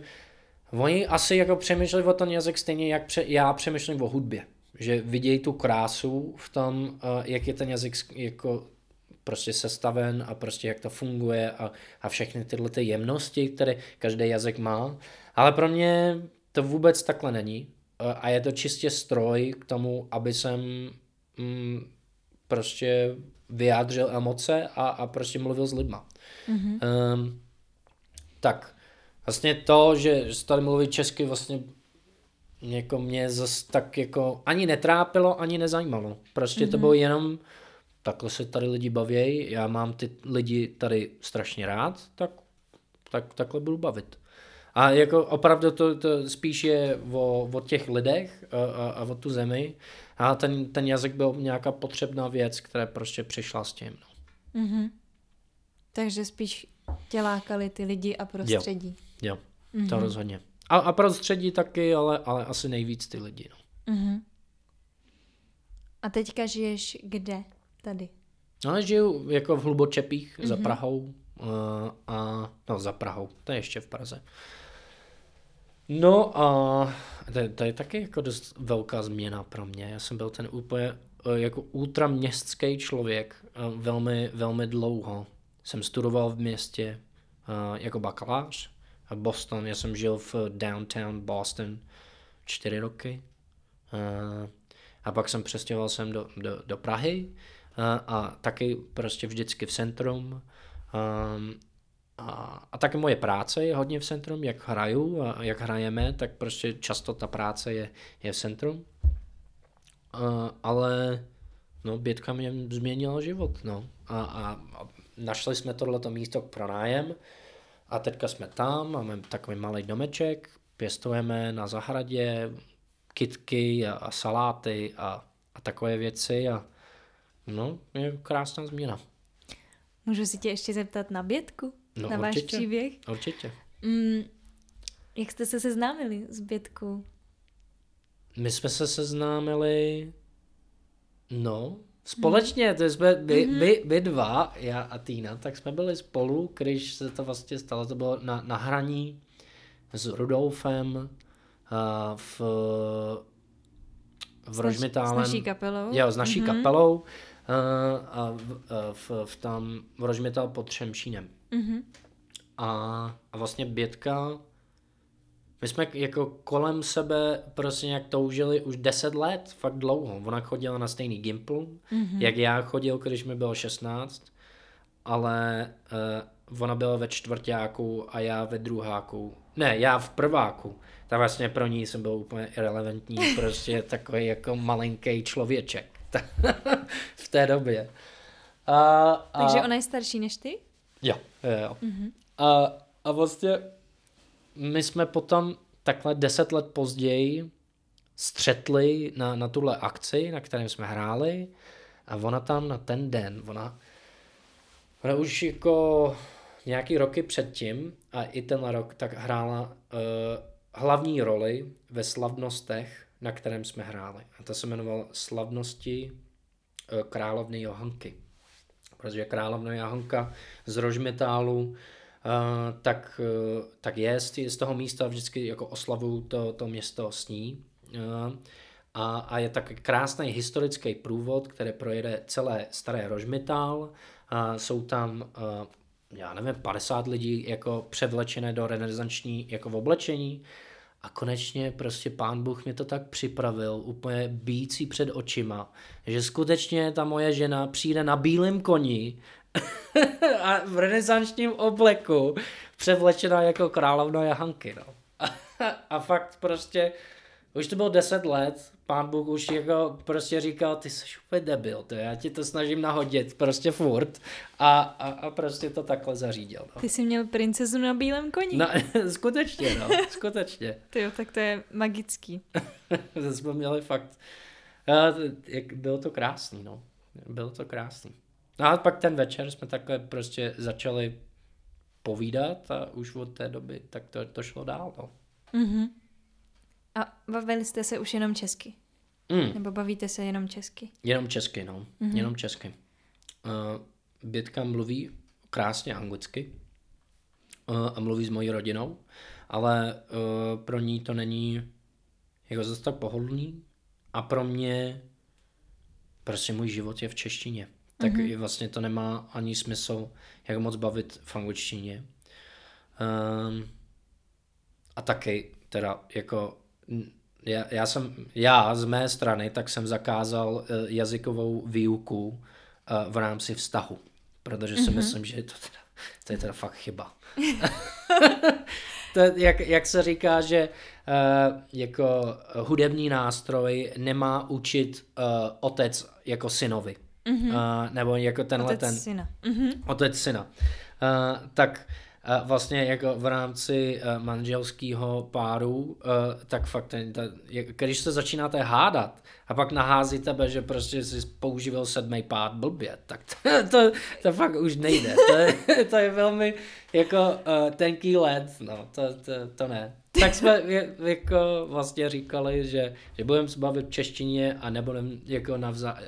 oni asi jako přemýšleli o ten jazyk stejně, jak pře, já přemýšlím o hudbě. Že vidějí tu krásu v tom, uh, jak je ten jazyk jako prostě sestaven a prostě jak to funguje a, a všechny tyhle ty jemnosti, které každý jazyk má. Ale pro mě to vůbec takhle není. Uh, a je to čistě stroj k tomu, aby jsem mm, prostě vyjádřil emoce a, a prostě mluvil s lidma. Mm-hmm. Um, tak, vlastně to, že tady mluví česky, vlastně jako mě zase tak jako ani netrápilo, ani nezajímalo. Prostě mm-hmm. to mhm. bylo jenom, takhle se tady lidi baví, já mám ty lidi tady strašně rád, tak, tak takhle budu bavit. A jako opravdu to, to spíš je o, o těch lidech a, a, a o tu zemi. A ten, ten jazyk byl nějaká potřebná věc, která prostě přišla s tím. No. Mm-hmm. Takže spíš tě lákali ty lidi a prostředí. Jo, jo mm-hmm. to rozhodně. A, a prostředí taky, ale, ale asi nejvíc ty lidi. No. Mm-hmm. A teďka žiješ kde tady? No, žiju jako v Hlubočepích mm-hmm. za Prahou. Uh, a, no, za Prahou, to je ještě v Praze. No a to, to je taky jako dost velká změna pro mě. Já jsem byl ten úplně eh, jako ultraměstský člověk eh, velmi, velmi dlouho. Jsem studoval v městě uh, jako bakalář v Boston. Já jsem žil v downtown Boston čtyři roky. A pak jsem přestěhoval sem do, do, do Prahy uh, a taky prostě vždycky v centrum. Um, a, a taky moje práce je hodně v centrum, jak hraju a jak hrajeme, tak prostě často ta práce je, je v centrum. Uh, ale no, Bětka mě změnila život, no. A, a, a našli jsme tohleto místo pro nájem a teďka jsme tam, máme takový malý domeček, pěstujeme na zahradě kitky a, a saláty a, a takové věci a no, je krásná změna. Můžu si tě ještě zeptat na Bětku? No, na váš určitě, příběh? Určitě. Mm, jak jste se seznámili s Bětkou? My jsme se seznámili, no, společně, to jsme my, mm-hmm. my, my dva, já a Týna, tak jsme byli spolu, když se to vlastně stalo, to bylo na, na hraní s Rudolfem uh, v, v Rožmitálem. S naší kapelou. Jo, s naší mm-hmm. kapelou uh, a v, v, v tam v Rožmitál pod Třemšínem. Mm-hmm. A, a vlastně Bětka my jsme jako kolem sebe prostě nějak toužili už 10 let, fakt dlouho. Ona chodila na stejný Gimpl, mm-hmm. jak já chodil, když mi bylo 16, ale uh, ona byla ve čtvrtáku a já ve druháku. Ne, já v prváku. Tak vlastně pro ní jsem byl úplně irrelevantní, prostě takový jako malinký člověček v té době. A, a... Takže ona je starší než ty? Jo, jo. Mm-hmm. A, a vlastně my jsme potom takhle deset let později střetli na, na tuhle akci, na kterém jsme hráli a ona tam na ten den, ona, ona už jako nějaký roky předtím a i tenhle rok tak hrála uh, hlavní roli ve slavnostech, na kterém jsme hráli. A to se jmenovalo Slavnosti uh, královny Johanky. Protože královna Johanka z Rožmetálu Uh, tak, uh, tak je z, toho místa vždycky jako oslavují to, to město s ní. Uh, a, a je tak krásný historický průvod, který projede celé staré Rožmitál. Uh, jsou tam, já nevím, 50 lidí jako převlečené do renesanční jako v oblečení. A konečně prostě pán Bůh mě to tak připravil, úplně bící před očima, že skutečně ta moje žena přijde na bílém koni a v renesančním obleku převlečená jako královna Jahanky, no. A, fakt prostě, už to bylo deset let, pán Bůh už jako prostě říkal, ty jsi úplně debil, to já ti to snažím nahodit prostě furt a, a, a prostě to takhle zařídil. No. Ty jsi měl princezu na bílém koni. No, skutečně, no, skutečně. Ty jo, tak to je magický. to jsme měli fakt, bylo to krásný, no. Bylo to krásný. No a pak ten večer jsme takhle prostě začali povídat a už od té doby tak to, to šlo dál. No. Mm-hmm. A bavili jste se už jenom česky? Mm. Nebo bavíte se jenom česky? Jenom česky, no. Mm-hmm. Jenom česky. Uh, Bětka mluví krásně anglicky uh, a mluví s mojí rodinou, ale uh, pro ní to není jako zase tak pohodlný a pro mě prostě můj život je v češtině tak mm-hmm. vlastně to nemá ani smysl, jak moc bavit v angličtině. Um, a taky teda jako já, já jsem, já z mé strany, tak jsem zakázal uh, jazykovou výuku uh, v rámci vztahu, protože si mm-hmm. myslím, že je to teda, to je teda fakt chyba. to, jak, jak se říká, že uh, jako hudební nástroj nemá učit uh, otec jako synovi mm-hmm. uh, nebo jako tenhle otec ten... Syna. Mm-hmm. Otec syna. Uh, tak uh, vlastně jako v rámci uh, manželského páru, uh, tak fakt, ten, ta, když se začínáte hádat a pak nahází tebe, že prostě jsi používal sedmý pád blbě, tak to, to, to fakt už nejde. To je, to je velmi jako uh, tenký led, no, to, to, to ne tak jsme jako vlastně říkali, že, že budeme se bavit v češtině a nebudeme jako navza...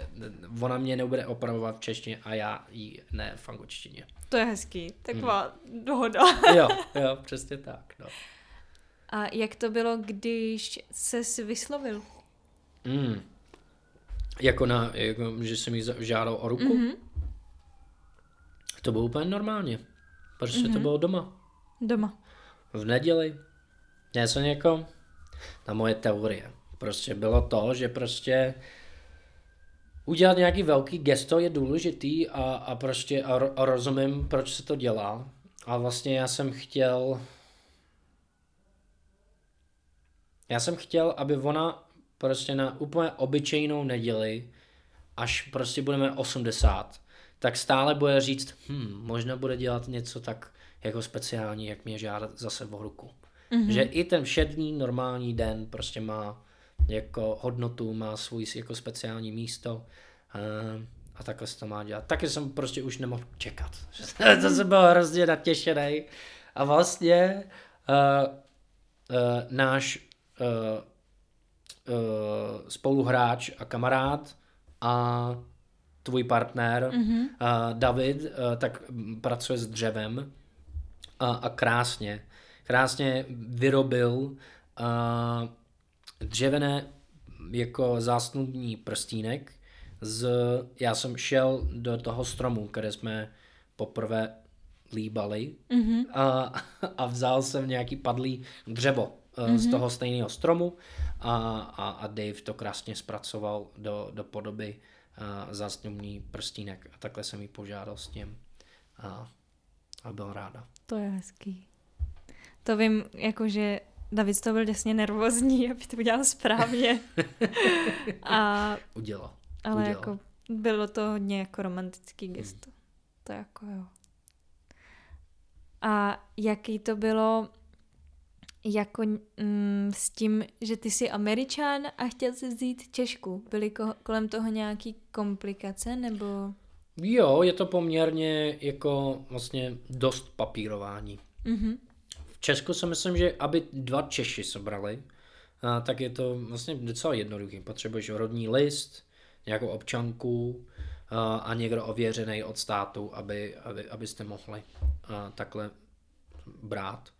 Ona mě nebude opravovat v češtině a já ji ne v angličtině. To je hezký, taková hmm. dohoda. jo, jo, přesně tak, no. A jak to bylo, když se vyslovil? Mm. Jako na, jako, že jsem jí žádal o ruku? Mm-hmm. To bylo úplně normálně. Prostě mm-hmm. to bylo doma. Doma. V neděli, něco jako na moje teorie. Prostě bylo to, že prostě udělat nějaký velký gesto je důležitý a, a prostě a, a rozumím, proč se to dělá. A vlastně já jsem chtěl já jsem chtěl, aby ona prostě na úplně obyčejnou neděli, až prostě budeme 80, tak stále bude říct, hm, možná bude dělat něco tak jako speciální, jak mě žádat zase o ruku. Mm-hmm. Že i ten všední normální den prostě má jako hodnotu, má svůj jako speciální místo uh, a takhle se to má dělat. Taky jsem prostě už nemohl čekat. to jsem byl hrozně natěšený. A vlastně uh, uh, náš uh, uh, spoluhráč a kamarád a tvůj partner mm-hmm. uh, David, uh, tak pracuje s dřevem a, a krásně krásně vyrobil uh, dřevěné jako zásnubní prstínek. Z, já jsem šel do toho stromu, kde jsme poprvé líbali mm-hmm. a, a vzal jsem nějaký padlý dřevo mm-hmm. z toho stejného stromu a, a, a Dave to krásně zpracoval do, do podoby uh, zásněmný prstínek a takhle jsem jí požádal s tím a, a byl ráda. To je hezký. To vím, jakože David to byl děsně nervózní, aby to udělal správně. a, udělal. Ale udělal. jako bylo to hodně jako romantický gesto. Hmm. To jako jo. A jaký to bylo jako mm, s tím, že ty jsi američan a chtěl si vzít Češku. Byly ko- kolem toho nějaký komplikace nebo... Jo, je to poměrně jako vlastně dost papírování. Mm-hmm. Česku si myslím, že aby dva Češi sobrali, a, tak je to vlastně docela jednoduchý. Potřebuješ rodní list, nějakou občanku a, někdo ověřený od státu, aby, aby, abyste mohli takhle brát.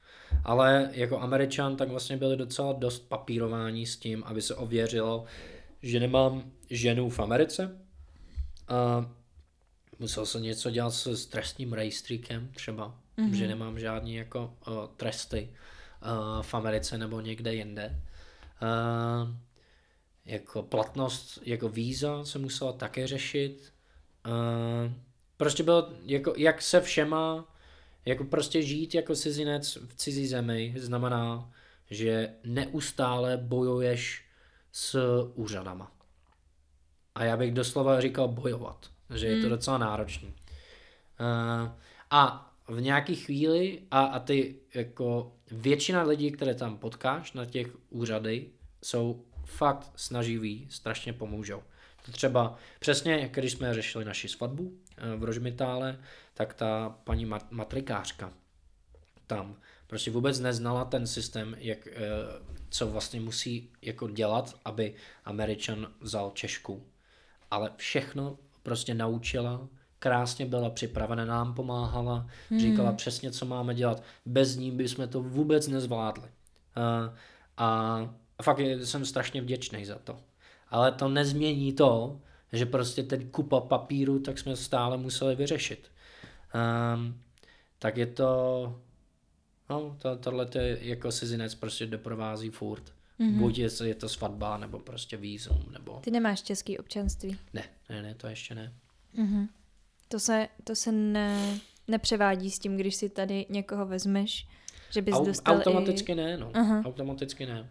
Ale jako američan tak vlastně byli docela dost papírování s tím, aby se ověřilo, že nemám ženu v Americe. A musel jsem něco dělat s trestním rejstříkem třeba, mm-hmm. že nemám žádný jako uh, tresty uh, v Americe nebo někde jinde. Uh, jako platnost, jako víza se musela také řešit. Uh, prostě bylo, jako, jak se všema jako prostě žít jako cizinec v cizí zemi znamená, že neustále bojuješ s úřadama. A já bych doslova říkal bojovat, že je to hmm. docela náročný. Uh, a v nějaký chvíli, a, a ty jako většina lidí, které tam potkáš na těch úřady, jsou fakt snaživí, strašně pomůžou. To třeba přesně, když jsme řešili naši svatbu eh, v Rožmitále, tak ta paní mat- matrikářka tam prostě vůbec neznala ten systém, jak, eh, co vlastně musí jako dělat, aby Američan vzal Češku. Ale všechno prostě naučila, krásně byla připravena, nám pomáhala, hmm. říkala přesně, co máme dělat. Bez ní bychom to vůbec nezvládli. A, a fakt jsem strašně vděčný za to. Ale to nezmění to, že prostě ten kupa papíru, tak jsme stále museli vyřešit um, tak je to, no, to, tohle je jako cizinec prostě doprovází furt. Mm-hmm. Buď je, je to svatba, nebo prostě výzum, nebo... Ty nemáš český občanství? Ne, ne, ne, to ještě ne. Mm-hmm. To se, to se ne, nepřevádí s tím, když si tady někoho vezmeš, že bys Au, dostal Automaticky i... ne, no. Uh-huh. Automaticky ne.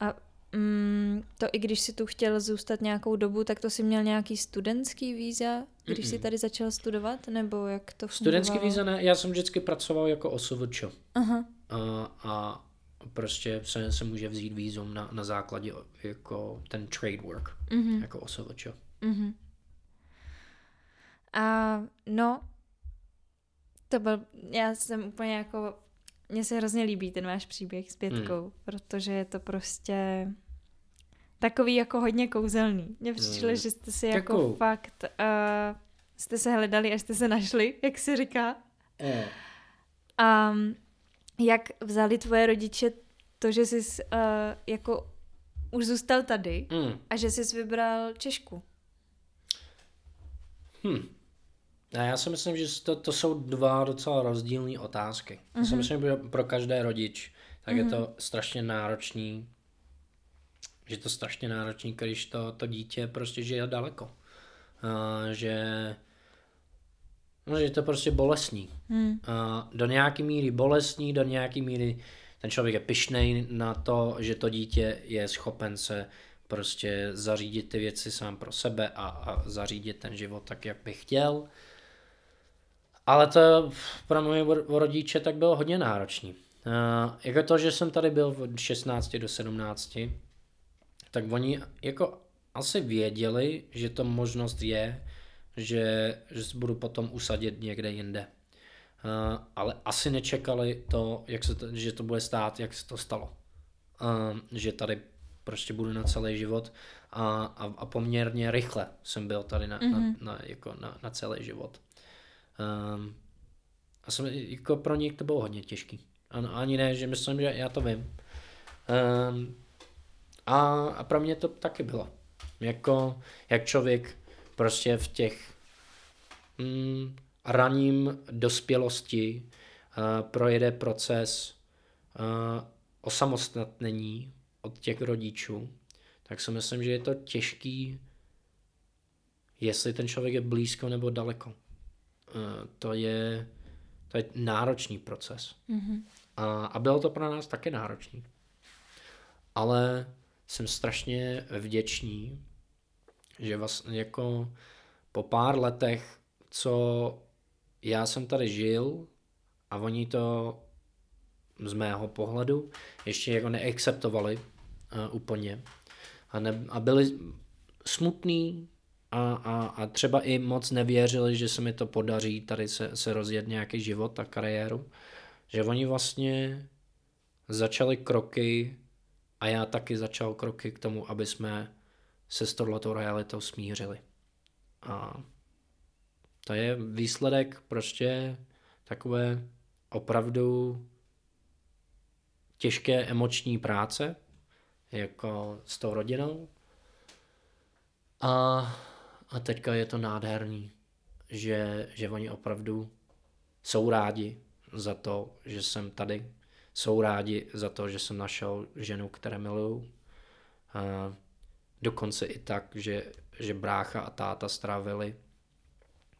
A Mm, to i když si tu chtěl zůstat nějakou dobu, tak to si měl nějaký studentský víza, když Mm-mm. si tady začal studovat, nebo jak to fungovalo? Studentský víza ne, já jsem vždycky pracoval jako OSVČ. Aha. A, a prostě se, se může vzít vízum na, na základě jako ten trade work, mm-hmm. jako OSVČ. Mm-hmm. A no, to byl, já jsem úplně jako mně se hrozně líbí ten váš příběh s pětkou, hmm. protože je to prostě takový jako hodně kouzelný. Mně přišlo, hmm. že jste si jako Děkuju. fakt uh, jste se hledali a jste se našli, jak se říká. Hmm. A jak vzali tvoje rodiče to, že jsi uh, jako už zůstal tady hmm. a že jsi vybral Češku? Hmm. Ne, já si myslím, že to, to jsou dva docela rozdílné otázky. Mm-hmm. Já si mhm. myslím, že pro každé rodič tak mm-hmm. je to mhm. strašně náročný, že to strašně náročný, když to, to dítě prostě žije daleko. Uh, že No, že je to prostě bolestný. Hmm. Do nějaký míry bolestný, do nějaký míry ten člověk je pišnej na to, že to dítě je schopen se prostě zařídit ty věci sám pro sebe a, a zařídit ten život tak, jak by chtěl. Ale to pro moje rodiče tak bylo hodně náročný. Uh, jako to, že jsem tady byl od 16 do 17, tak oni jako asi věděli, že to možnost je, že, že se budu potom usadit někde jinde. Uh, ale asi nečekali to, jak se to, že to bude stát, jak se to stalo. Uh, že tady prostě budu na celý život a, a, a poměrně rychle jsem byl tady na, mm-hmm. na, mhm. na, jako na, na celý život. Um, a jsem, jako pro něj to bylo hodně těžký. Ano, ani ne, že myslím, že já to vím. Um, a, a pro mě to taky bylo. Jako, jak člověk prostě v těch mm, raním dospělosti uh, projede proces uh, osamostatnění od těch rodičů, tak si myslím, že je to těžký, jestli ten člověk je blízko nebo daleko. Eh, to je, to je náročný proces. Mm-hmm. A, a bylo to pro nás taky náročný. Ale jsem strašně vděčný, že vlastně jako po pár letech, co já jsem tady žil a oni to z mého pohledu ještě jako neakceptovali uh, úplně a, ne, a byli smutný a, a, a třeba i moc nevěřili, že se mi to podaří tady se, se rozjet nějaký život a kariéru, že oni vlastně začali kroky a já taky začal kroky k tomu, aby jsme se s touhletou realitou smířili. A to je výsledek prostě takové opravdu těžké emoční práce, jako s tou rodinou. A, a teďka je to nádherný, že, že oni opravdu jsou rádi za to, že jsem tady. Jsou rádi za to, že jsem našel ženu, které miluju. A dokonce i tak, že, že brácha a táta strávili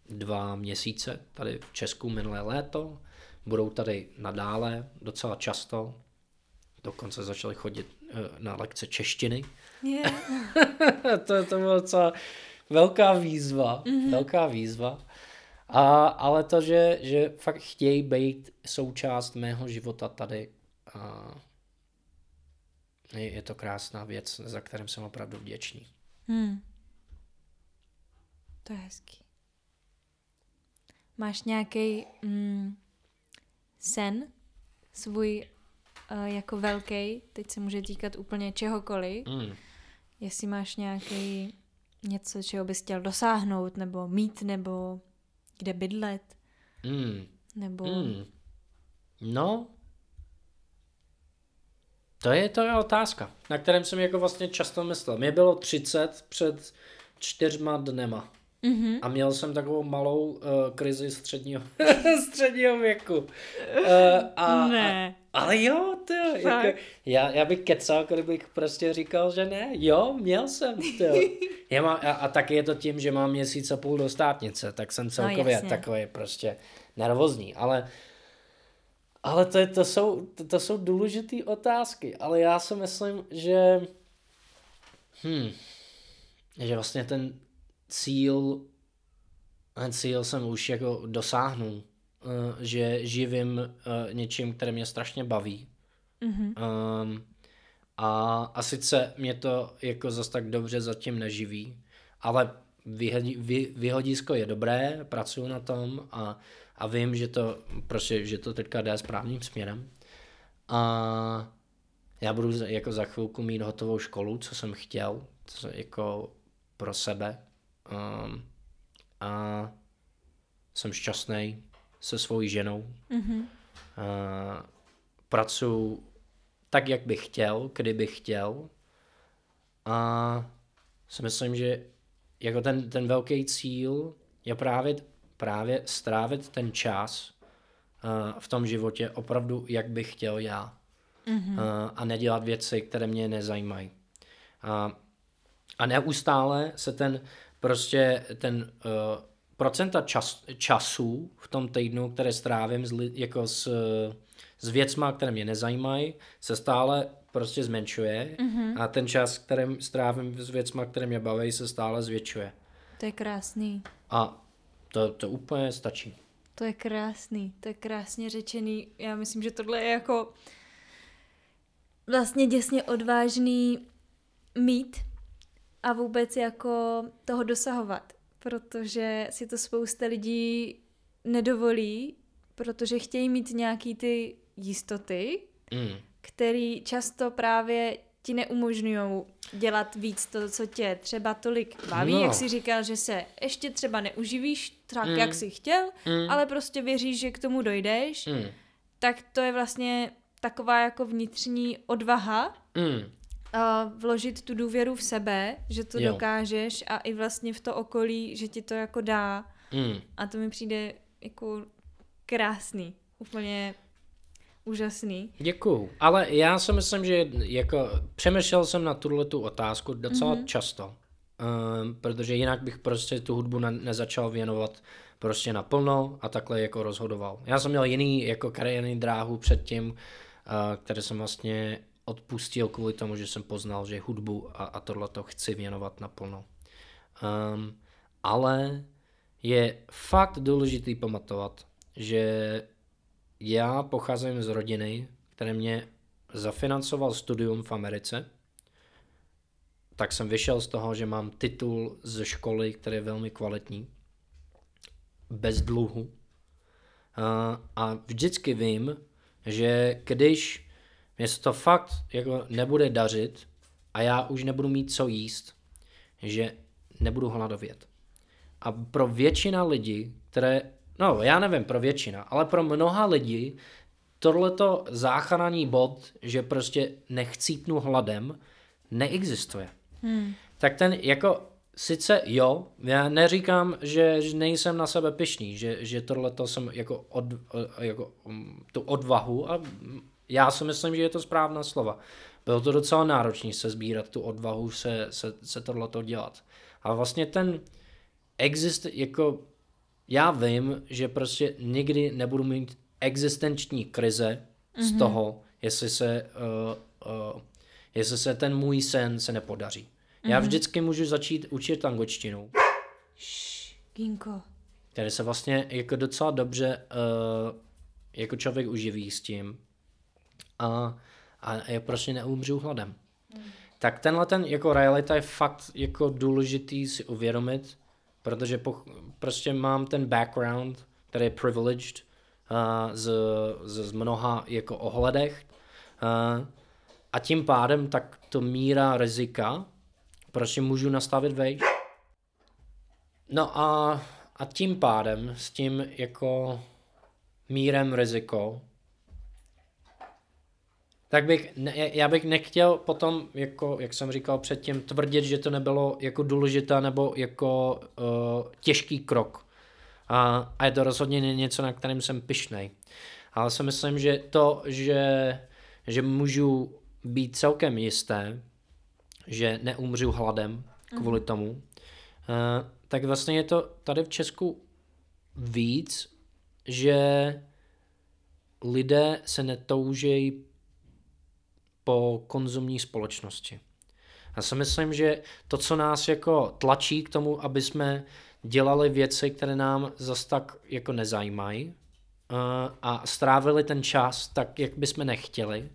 dva měsíce tady v Česku minulé léto. Budou tady nadále docela často. Dokonce začali chodit eh, na lekce češtiny. Yeah. to, to bylo docela velká výzva. Mm-hmm. Velká výzva. A, ale to, že, že fakt chtějí být součást mého života tady, a je, je to krásná věc, za kterým jsem opravdu vděčný. Hmm. To je hezký. Máš nějaký mm, sen svůj uh, jako velký, teď se může týkat úplně čehokoliv, mm. jestli máš nějaký něco, čeho bys chtěl dosáhnout, nebo mít, nebo kde bydlet, mm. nebo... Mm. No, to je, to je otázka, na kterém jsem jako vlastně často myslel. Mě bylo 30 před čtyřma dnema. Mm-hmm. A měl jsem takovou malou uh, krizi středního, středního věku. Uh, a, ne. Ale jo, to jako, já, já bych kecal, kdybych prostě říkal, že ne. Jo, měl jsem to. Já mám, a, a taky je to tím, že mám měsíc a půl do státnice, tak jsem no, celkově no, takový prostě nervózní. Ale ale to, je, to, jsou, to, to jsou důležité otázky, ale já si myslím, že hm, že vlastně ten cíl ten cíl jsem už jako dosáhnul, že živím uh, něčím, které mě strašně baví. Mm-hmm. Um, a, a sice mě to jako zas tak dobře zatím neživí, ale vyhodí, vy, vyhodisko je dobré, pracuji na tom a, a vím, že to, prostě, že to teďka jde správným směrem. A já budu jako za chvilku mít hotovou školu, co jsem chtěl, co, jako pro sebe, Um, a jsem šťastný se svojí ženou. Mm-hmm. Uh, pracuji tak, jak bych chtěl, kdy bych chtěl. A si myslím, že jako ten, ten velký cíl je právě, právě strávit ten čas uh, v tom životě opravdu, jak bych chtěl já. Mm-hmm. Uh, a nedělat věci, které mě nezajímají. Uh, a neustále se ten prostě ten uh, procenta čas, času v tom týdnu, které strávím s, jako s, s věcma, které mě nezajímají, se stále prostě zmenšuje mm-hmm. a ten čas, kterým strávím s věcma, které mě baví, se stále zvětšuje. To je krásný. A to, to úplně stačí. To je krásný, to je krásně řečený. Já myslím, že tohle je jako vlastně děsně odvážný mít a vůbec jako toho dosahovat, protože si to spousta lidí nedovolí, protože chtějí mít nějaký ty jistoty, mm. který často právě ti neumožňují dělat víc to, co tě třeba tolik baví, no. jak si říkal, že se ještě třeba neuživíš tak, mm. jak jsi chtěl, mm. ale prostě věříš, že k tomu dojdeš, mm. tak to je vlastně taková jako vnitřní odvaha, mm uh, vložit tu důvěru v sebe, že to jo. dokážeš a i vlastně v to okolí, že ti to jako dá. Mm. A to mi přijde jako krásný. Úplně úžasný. Děkuju. Ale já si myslím, že jako přemýšlel jsem na tuhle tu otázku docela mm-hmm. často. Um, protože jinak bych prostě tu hudbu ne- nezačal věnovat prostě naplno a takhle jako rozhodoval. Já jsem měl jiný jako kariérní dráhu předtím, uh, který jsem vlastně odpustil kvůli tomu, že jsem poznal, že hudbu a, a tohle to chci věnovat naplno. Um, ale je fakt důležitý pamatovat, že já pocházím z rodiny, které mě zafinancoval studium v Americe, tak jsem vyšel z toho, že mám titul ze školy, který je velmi kvalitní, bez dluhu. A, a vždycky vím, že když mě se to fakt jako nebude dařit a já už nebudu mít co jíst, že nebudu hladovět. A pro většina lidí, které, no já nevím pro většina, ale pro mnoha lidí tohleto záchranný bod, že prostě nechcítnu hladem, neexistuje. Hmm. Tak ten jako sice jo, já neříkám, že, nejsem na sebe pišný, že, že tohle to jsem jako, od, jako um, tu odvahu a já si myslím, že je to správná slova. Bylo to docela náročné se sbírat tu odvahu se, se, se tohleto dělat. A vlastně ten exist, jako já vím, že prostě nikdy nebudu mít existenční krize mm-hmm. z mhm. toho, jestli se, uh, uh, jestli se ten můj sen se nepodaří. Mm-hmm. Já mhm. vždycky můžu začít učit angličtinu. Ginko. Který se vlastně jako docela dobře uh, jako člověk uživí s tím. A, a já prostě neumřu hladem. Mm. Tak tenhle ten jako realita je fakt jako důležitý si uvědomit, protože po, prostě mám ten background, který je privileged uh, z, z, z mnoha jako ohledech uh, a tím pádem tak to míra rizika prostě můžu nastavit vejš. No a, a tím pádem s tím jako mírem riziko tak bych, ne, já bych nechtěl potom, jako, jak jsem říkal předtím, tvrdit, že to nebylo jako důležité nebo jako uh, těžký krok. A, a je to rozhodně něco, na kterém jsem pyšnej. Ale si myslím, že to, že, že můžu být celkem jisté, že neumřu hladem kvůli mm. tomu, uh, tak vlastně je to tady v Česku víc, že lidé se netoužejí po konzumní společnosti. Já si myslím, že to, co nás jako tlačí k tomu, aby jsme dělali věci, které nám zas tak jako nezajímají uh, a strávili ten čas tak, jak bychom nechtěli,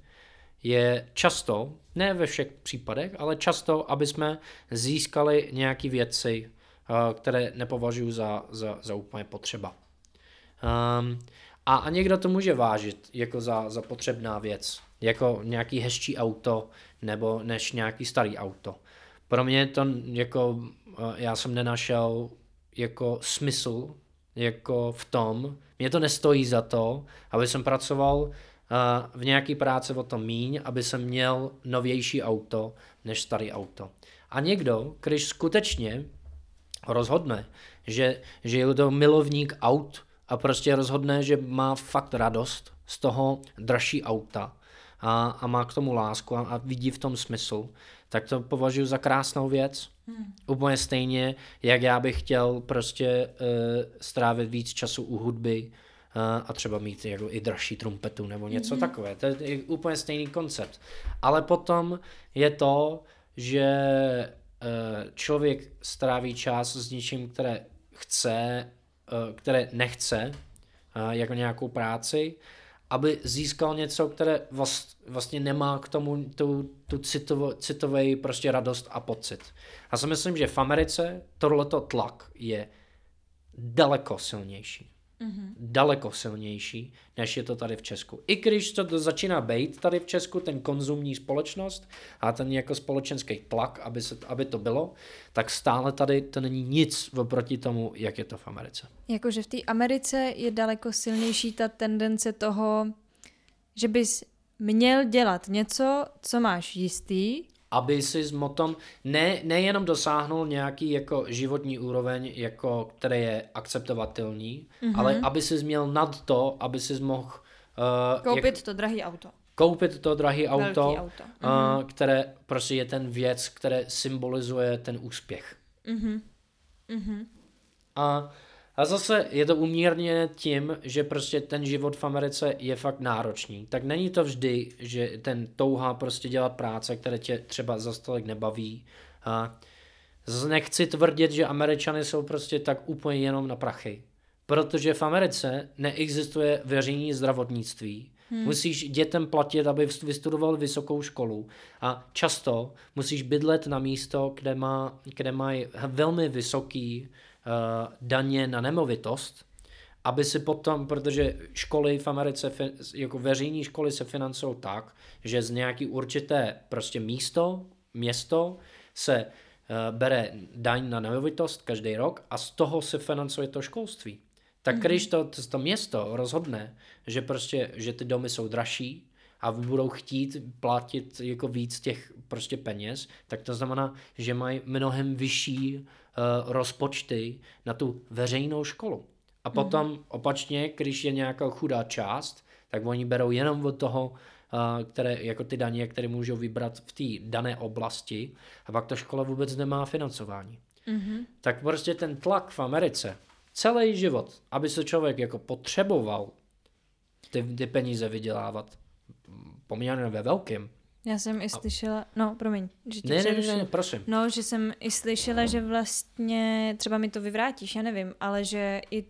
je často, ne ve všech případech, ale často, aby jsme získali nějaké věci, uh, které nepovažuji za, za, za úplně potřeba. Um, a, a někdo to může vážit jako za, za potřebná věc jako nějaký hezčí auto nebo než nějaký starý auto. Pro mě to jako, eh, já jsem nenašel jako smysl jako v tom, mě to nestojí za to, aby jsem pracoval uh, v nějaký práci o tom míň, aby jsem měl novější auto než starý auto. A někdo, když skutečně rozhodne, že, že je to milovník aut a prostě rozhodne, že má fakt radost z toho dražší auta, a, a má k tomu lásku a, a vidí v tom smysl, tak to považuji za krásnou věc. Hmm. Úplně stejně, jak já bych chtěl prostě uh, strávit víc času u hudby uh, a třeba mít jako i dražší trumpetu nebo něco hmm. takové. To je úplně stejný koncept. Ale potom je to, že uh, člověk stráví čas s něčím, které chce, uh, které nechce, uh, jako nějakou práci aby získal něco, které vlastně nemá k tomu tu, tu citovo, prostě radost a pocit. Já si myslím, že v Americe tohleto tlak je daleko silnější. Mm-hmm. Daleko silnější, než je to tady v Česku. I když to začíná být tady v Česku, ten konzumní společnost a ten jako společenský tlak, aby, se, aby to bylo, tak stále tady to není nic oproti tomu, jak je to v Americe. Jakože v té Americe je daleko silnější ta tendence toho, že bys měl dělat něco, co máš jistý, aby si s motom ne, nejenom dosáhnul nějaký jako životní úroveň, jako, který je akceptovatelný, mm-hmm. ale aby si měl nad to, aby si mohl Uh, koupit jak, to drahé auto. Koupit to drahé auto, auto. Uh, uh-huh. které prostě je ten věc, které symbolizuje ten úspěch. Uh-huh. Uh-huh. A a zase je to umírně tím, že prostě ten život v Americe je fakt náročný. Tak není to vždy, že ten touha prostě dělat práce, které tě třeba za stolik nebaví. A nechci tvrdit, že Američany jsou prostě tak úplně jenom na prachy. Protože v Americe neexistuje veřejné zdravotnictví. Hmm. Musíš dětem platit, aby vystudoval vysokou školu. A často musíš bydlet na místo, kde, má, kde mají velmi vysoký daně na nemovitost, aby si potom, protože školy v Americe, jako veřejné školy se financují tak, že z nějaký určité prostě místo, město se uh, bere daň na nemovitost každý rok a z toho se financuje to školství. Tak mm-hmm. když to, to, to město rozhodne, že prostě, že ty domy jsou dražší a budou chtít platit jako víc těch prostě peněz, tak to znamená, že mají mnohem vyšší rozpočty na tu veřejnou školu. A potom mm-hmm. opačně, když je nějaká chudá část, tak oni berou jenom od toho, uh, které, jako ty daně, které můžou vybrat v té dané oblasti a pak ta škola vůbec nemá financování. Mm-hmm. Tak prostě ten tlak v Americe, celý život, aby se člověk jako potřeboval ty, ty peníze vydělávat poměrně ve velkém, já jsem i slyšela, no promiň, že ti ne, ne, ne, ne, prosím. No, že jsem i slyšela, že vlastně, třeba mi to vyvrátíš, já nevím, ale že i uh,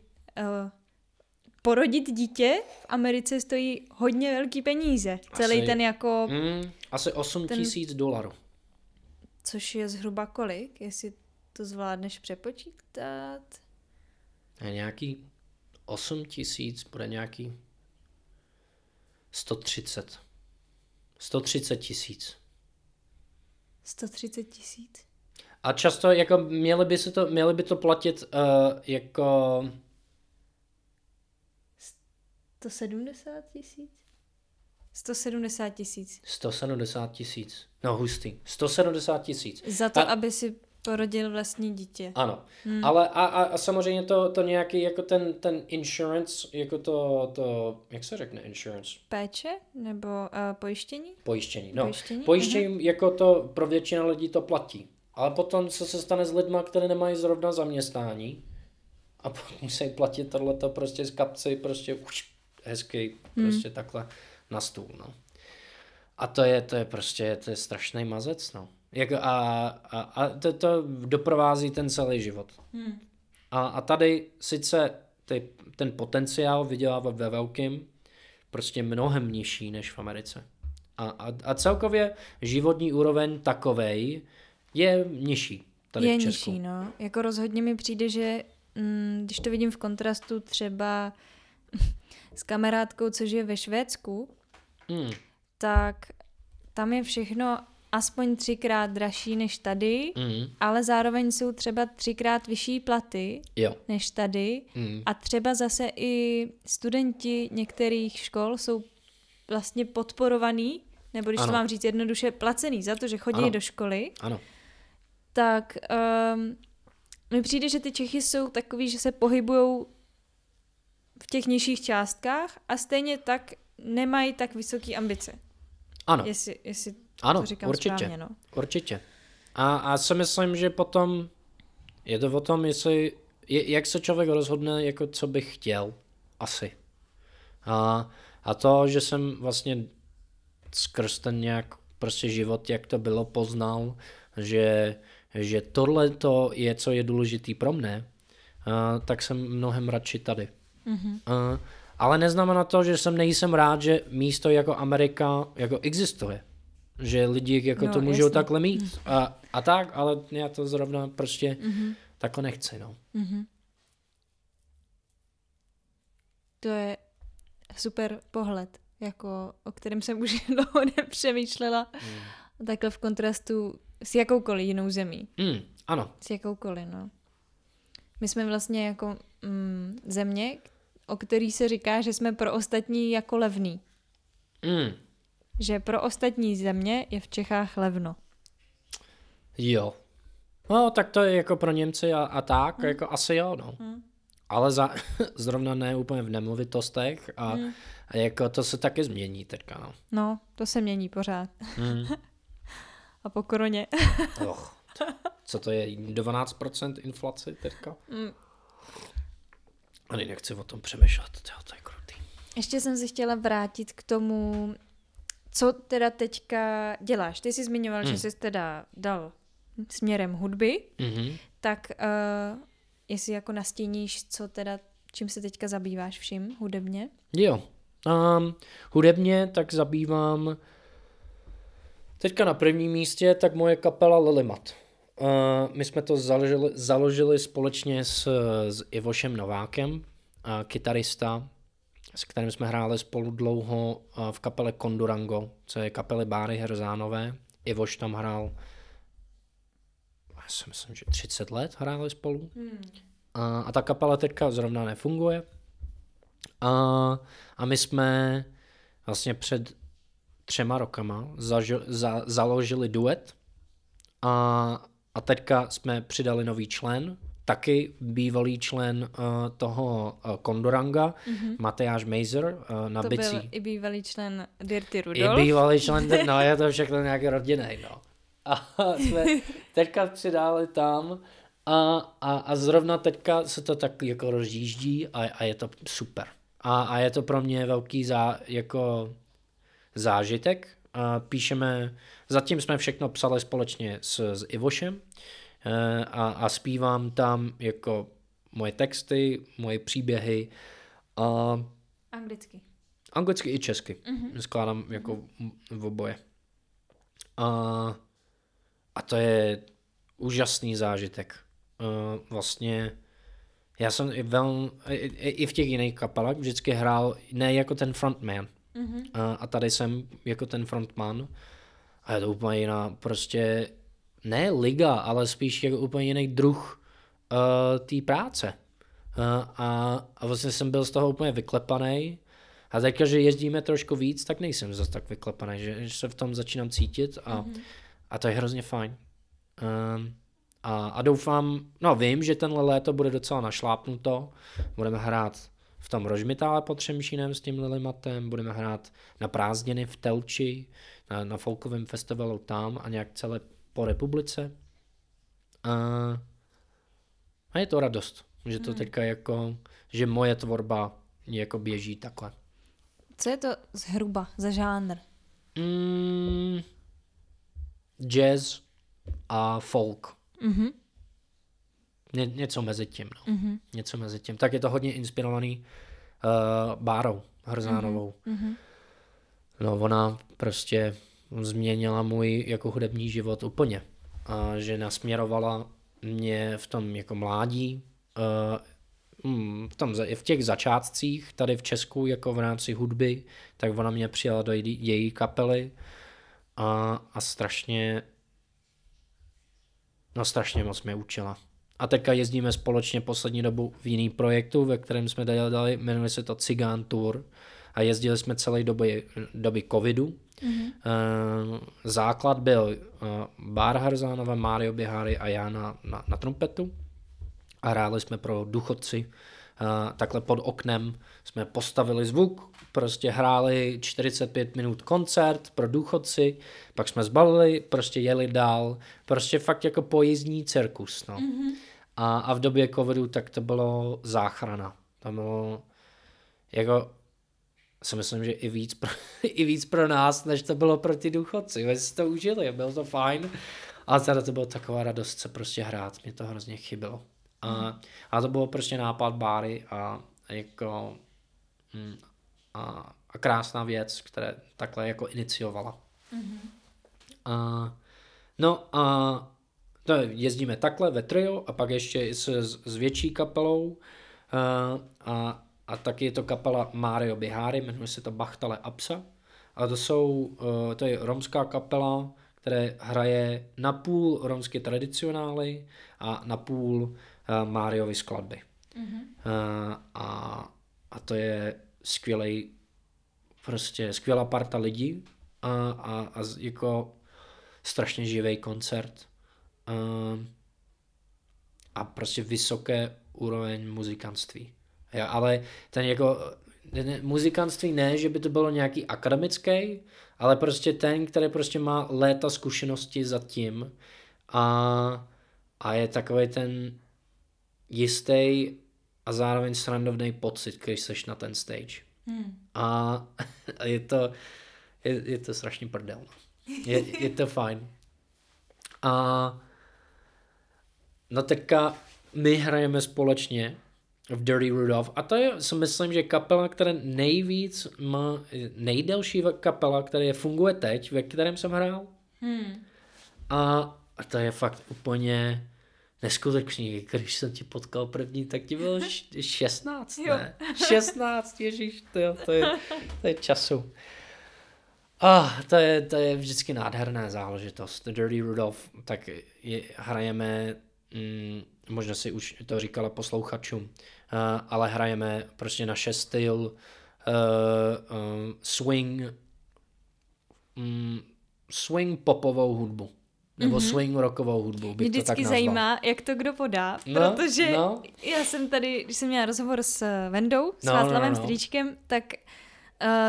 porodit dítě v Americe stojí hodně velký peníze. Asi, Celý ten jako... Mm, asi 8 ten, tisíc dolarů. Což je zhruba kolik, jestli to zvládneš přepočítat? Je nějaký 8 tisíc, bude nějaký 130. 130 tisíc. 130 tisíc. A často jako měli by, se to, měli by to platit uh, jako... 170 tisíc? 170 tisíc. 170 tisíc. No hustý. 170 tisíc. Za to, a... aby si porodil vlastní dítě. Ano, hmm. ale a, a, a samozřejmě to, to nějaký jako ten, ten insurance, jako to, to, jak se řekne insurance? Péče nebo uh, pojištění? Pojištění, no. Pojištění, pojištění uh-huh. jako to pro většinu lidí to platí. Ale potom co se stane s lidma, které nemají zrovna zaměstnání a musí platit tohleto prostě z kapci, prostě už hezky, hmm. prostě takhle na stůl, no. A to je, to je prostě, to je strašný mazec, no. Jako a, a, a to, to doprovází ten celý život. Hmm. A, a tady sice ty, ten potenciál vydělávat ve velkým prostě mnohem nižší než v Americe. A, a, a celkově životní úroveň takovej je nižší tady je v Česku. nižší, no. Jako rozhodně mi přijde, že mm, když to vidím v kontrastu třeba s kamarádkou, což je ve Švédsku, mm. tak tam je všechno aspoň třikrát dražší než tady, mm. ale zároveň jsou třeba třikrát vyšší platy jo. než tady mm. a třeba zase i studenti některých škol jsou vlastně podporovaný, nebo když ano. to mám říct jednoduše, placený za to, že chodí ano. do školy. Ano. Tak um, mi přijde, že ty Čechy jsou takový, že se pohybují v těch nižších částkách a stejně tak nemají tak vysoké ambice. Ano. Jestli, jestli ano, to říkám určitě. Správně, no. Určitě. A, a si myslím, že potom je to o tom, jestli, je, jak se člověk rozhodne, jako co bych chtěl. Asi. A, a to, že jsem vlastně skrz ten nějak prostě život, jak to bylo, poznal, že, že tohle to je, co je důležitý pro mne, a, tak jsem mnohem radši tady. Mm-hmm. A, ale neznamená to, že jsem nejsem rád, že místo jako Amerika jako existuje že lidi jako no, to můžou jasný. takhle mít a, a tak, ale já to zrovna prostě mm-hmm. takhle nechci, no. Mm-hmm. To je super pohled, jako o kterém jsem už dlouho nepřemýšlela. Mm. Takhle v kontrastu s jakoukoliv jinou zemí. Mm, ano. S jakoukoliv, no. My jsme vlastně jako mm, země, o který se říká, že jsme pro ostatní jako levný. Mm že pro ostatní země je v Čechách levno. Jo. No, tak to je jako pro Němci a, a tak, hmm. jako asi jo, no. Hmm. ale za, zrovna ne úplně v nemovitostech a, mm. a jako to se taky změní teďka, no. No, to se mění pořád. Mm. a po koroně. Och, co to je, 12% inflace teďka? Mm. Ani nechci o tom přemýšlet, to je krutý. Ještě jsem se chtěla vrátit k tomu, co teda teďka děláš. Ty jsi zmiňoval, mm. že jsi teda dal směrem hudby, mm-hmm. tak uh, jestli jako nastíníš, co teda, čím se teďka zabýváš vším hudebně? Jo, um, hudebně tak zabývám teďka na prvním místě, tak moje kapela Lilimat. Uh, my jsme to založili, založili společně s, s Ivošem Novákem, uh, kytarista, s kterým jsme hráli spolu dlouho uh, v kapele Kondurango, co je kapely Báry Herzánové. Ivoš tam hrál já si myslím, že 30 let hráli spolu. Hmm. A, a ta kapela teďka zrovna nefunguje. A, a my jsme vlastně před třema rokama zažil, za, založili duet a, a teďka jsme přidali nový člen, taky bývalý člen uh, toho uh, Kondoranga, mm-hmm. Matejáš Mejzer uh, na to bicí. byl i bývalý člen Dirty Rudolf. I bývalý člen, no je to všechno nějaký rodinný, no. A jsme teďka přidali tam a, a, a zrovna teďka se to tak jako rozjíždí a, a je to super. A, a je to pro mě velký zá, jako zážitek. A píšeme, zatím jsme všechno psali společně s, s Ivošem a, a zpívám tam jako moje texty, moje příběhy. A anglicky. Anglicky i česky. Mm-hmm. Skládám jako v oboje. A a to je úžasný zážitek. Uh, vlastně já jsem i, vel, i, i v těch jiných kapelách vždycky hrál ne jako ten frontman. Mm-hmm. Uh, a tady jsem jako ten frontman. A je to úplně jiná, prostě ne liga, ale spíš jako úplně jiný druh uh, té práce. Uh, a, a vlastně jsem byl z toho úplně vyklepaný. A teďka, že jezdíme trošku víc, tak nejsem zase tak vyklepaný, že, že se v tom začínám cítit a, mm-hmm. A to je hrozně fajn. Um, a, a doufám, no vím, že tenhle léto bude docela našlápnuto. Budeme hrát v tom Rožmitále pod Třemšínem s tím Lilimatem, budeme hrát na prázdniny v Telči, na, na folkovém festivalu tam a nějak celé po republice. A, a je to radost, že to hmm. teďka jako, že moje tvorba jako běží takhle. Co je to zhruba za žánr? Mm, jazz a folk. Mm-hmm. Ně, něco mezi tím. No. Mm-hmm. Něco mezi tím. Tak je to hodně inspirovaný uh, Bárou Hrzánovou. Mm-hmm. No ona prostě změnila můj jako hudební život úplně. A že nasměrovala mě v tom jako mládí, uh, v, tom, v těch začátcích tady v Česku jako v rámci hudby, tak ona mě přijala do její kapely a, a strašně no strašně moc mě učila. A teďka jezdíme společně poslední dobu v jiný projektu, ve kterém jsme dali, jmenuje se to Cigán Tour a jezdili jsme celé doby, doby covidu. Mm-hmm. Základ byl eh, Bár Harzánova, Mário Bihary a já na, na, na trumpetu a hráli jsme pro duchodci takhle pod oknem jsme postavili zvuk, prostě hráli 45 minut koncert pro důchodci, pak jsme zbalili, prostě jeli dál, prostě fakt jako pojízdní cirkus, no. Mm-hmm. A, a v době covidu tak to bylo záchrana. To bylo jako si myslím, že i víc, pro, i víc pro nás, než to bylo pro ty důchodci. My si to užili, bylo to fajn. A teda to byla taková radost se prostě hrát, mě to hrozně chybilo. A, a to bylo prostě nápad Báry a jako hm, a, a krásná věc, které takhle jako iniciovala. Mm-hmm. A, no a to jezdíme takhle ve trio a pak ještě s, s větší kapelou a, a, a taky je to kapela Mario Bihari, jmenuje se to Bachtale Apsa a to jsou, to je romská kapela, které hraje napůl romské tradicionály a napůl uh, Máriovy skladby. Mm-hmm. A, a to je skvělý, prostě skvělá parta lidí a, a, a jako strašně živý koncert. Uh, a prostě vysoké úroveň muzikantství. Ja, ale ten jako ne, muzikantství ne, že by to bylo nějaký akademický, ale prostě ten, který prostě má léta zkušenosti za tím a, a je takový ten jistý a zároveň srandovný pocit, když seš na ten stage. Hmm. A, a je to je, je to strašně prdel. No. Je, je to fajn. A no teďka my hrajeme společně v Dirty Rudolph a to je, si myslím, že kapela, která nejvíc má, nejdelší kapela, která funguje teď, ve kterém jsem hrál. Hmm. A, a to je fakt úplně neskutečný. Když jsem ti potkal první, tak ti bylo 16, ne? 16, ježíš, to, je, to, je, to je času. Ah, to je, to je vždycky nádherná záležitost. The Dirty Rudolph, tak je, hrajeme, mm, možná si už to říkala posluchačům, uh, ale hrajeme prostě naše styl uh, um, swing um, swing popovou hudbu. Nebo mm-hmm. swing rockovou hudbu. Bych Mě vždycky to tak zajímá, jak to kdo podá, no, protože no. já jsem tady, když jsem měla rozhovor s Vendou, s no, Václavem no, no, no. Stříčkem, tak Uh,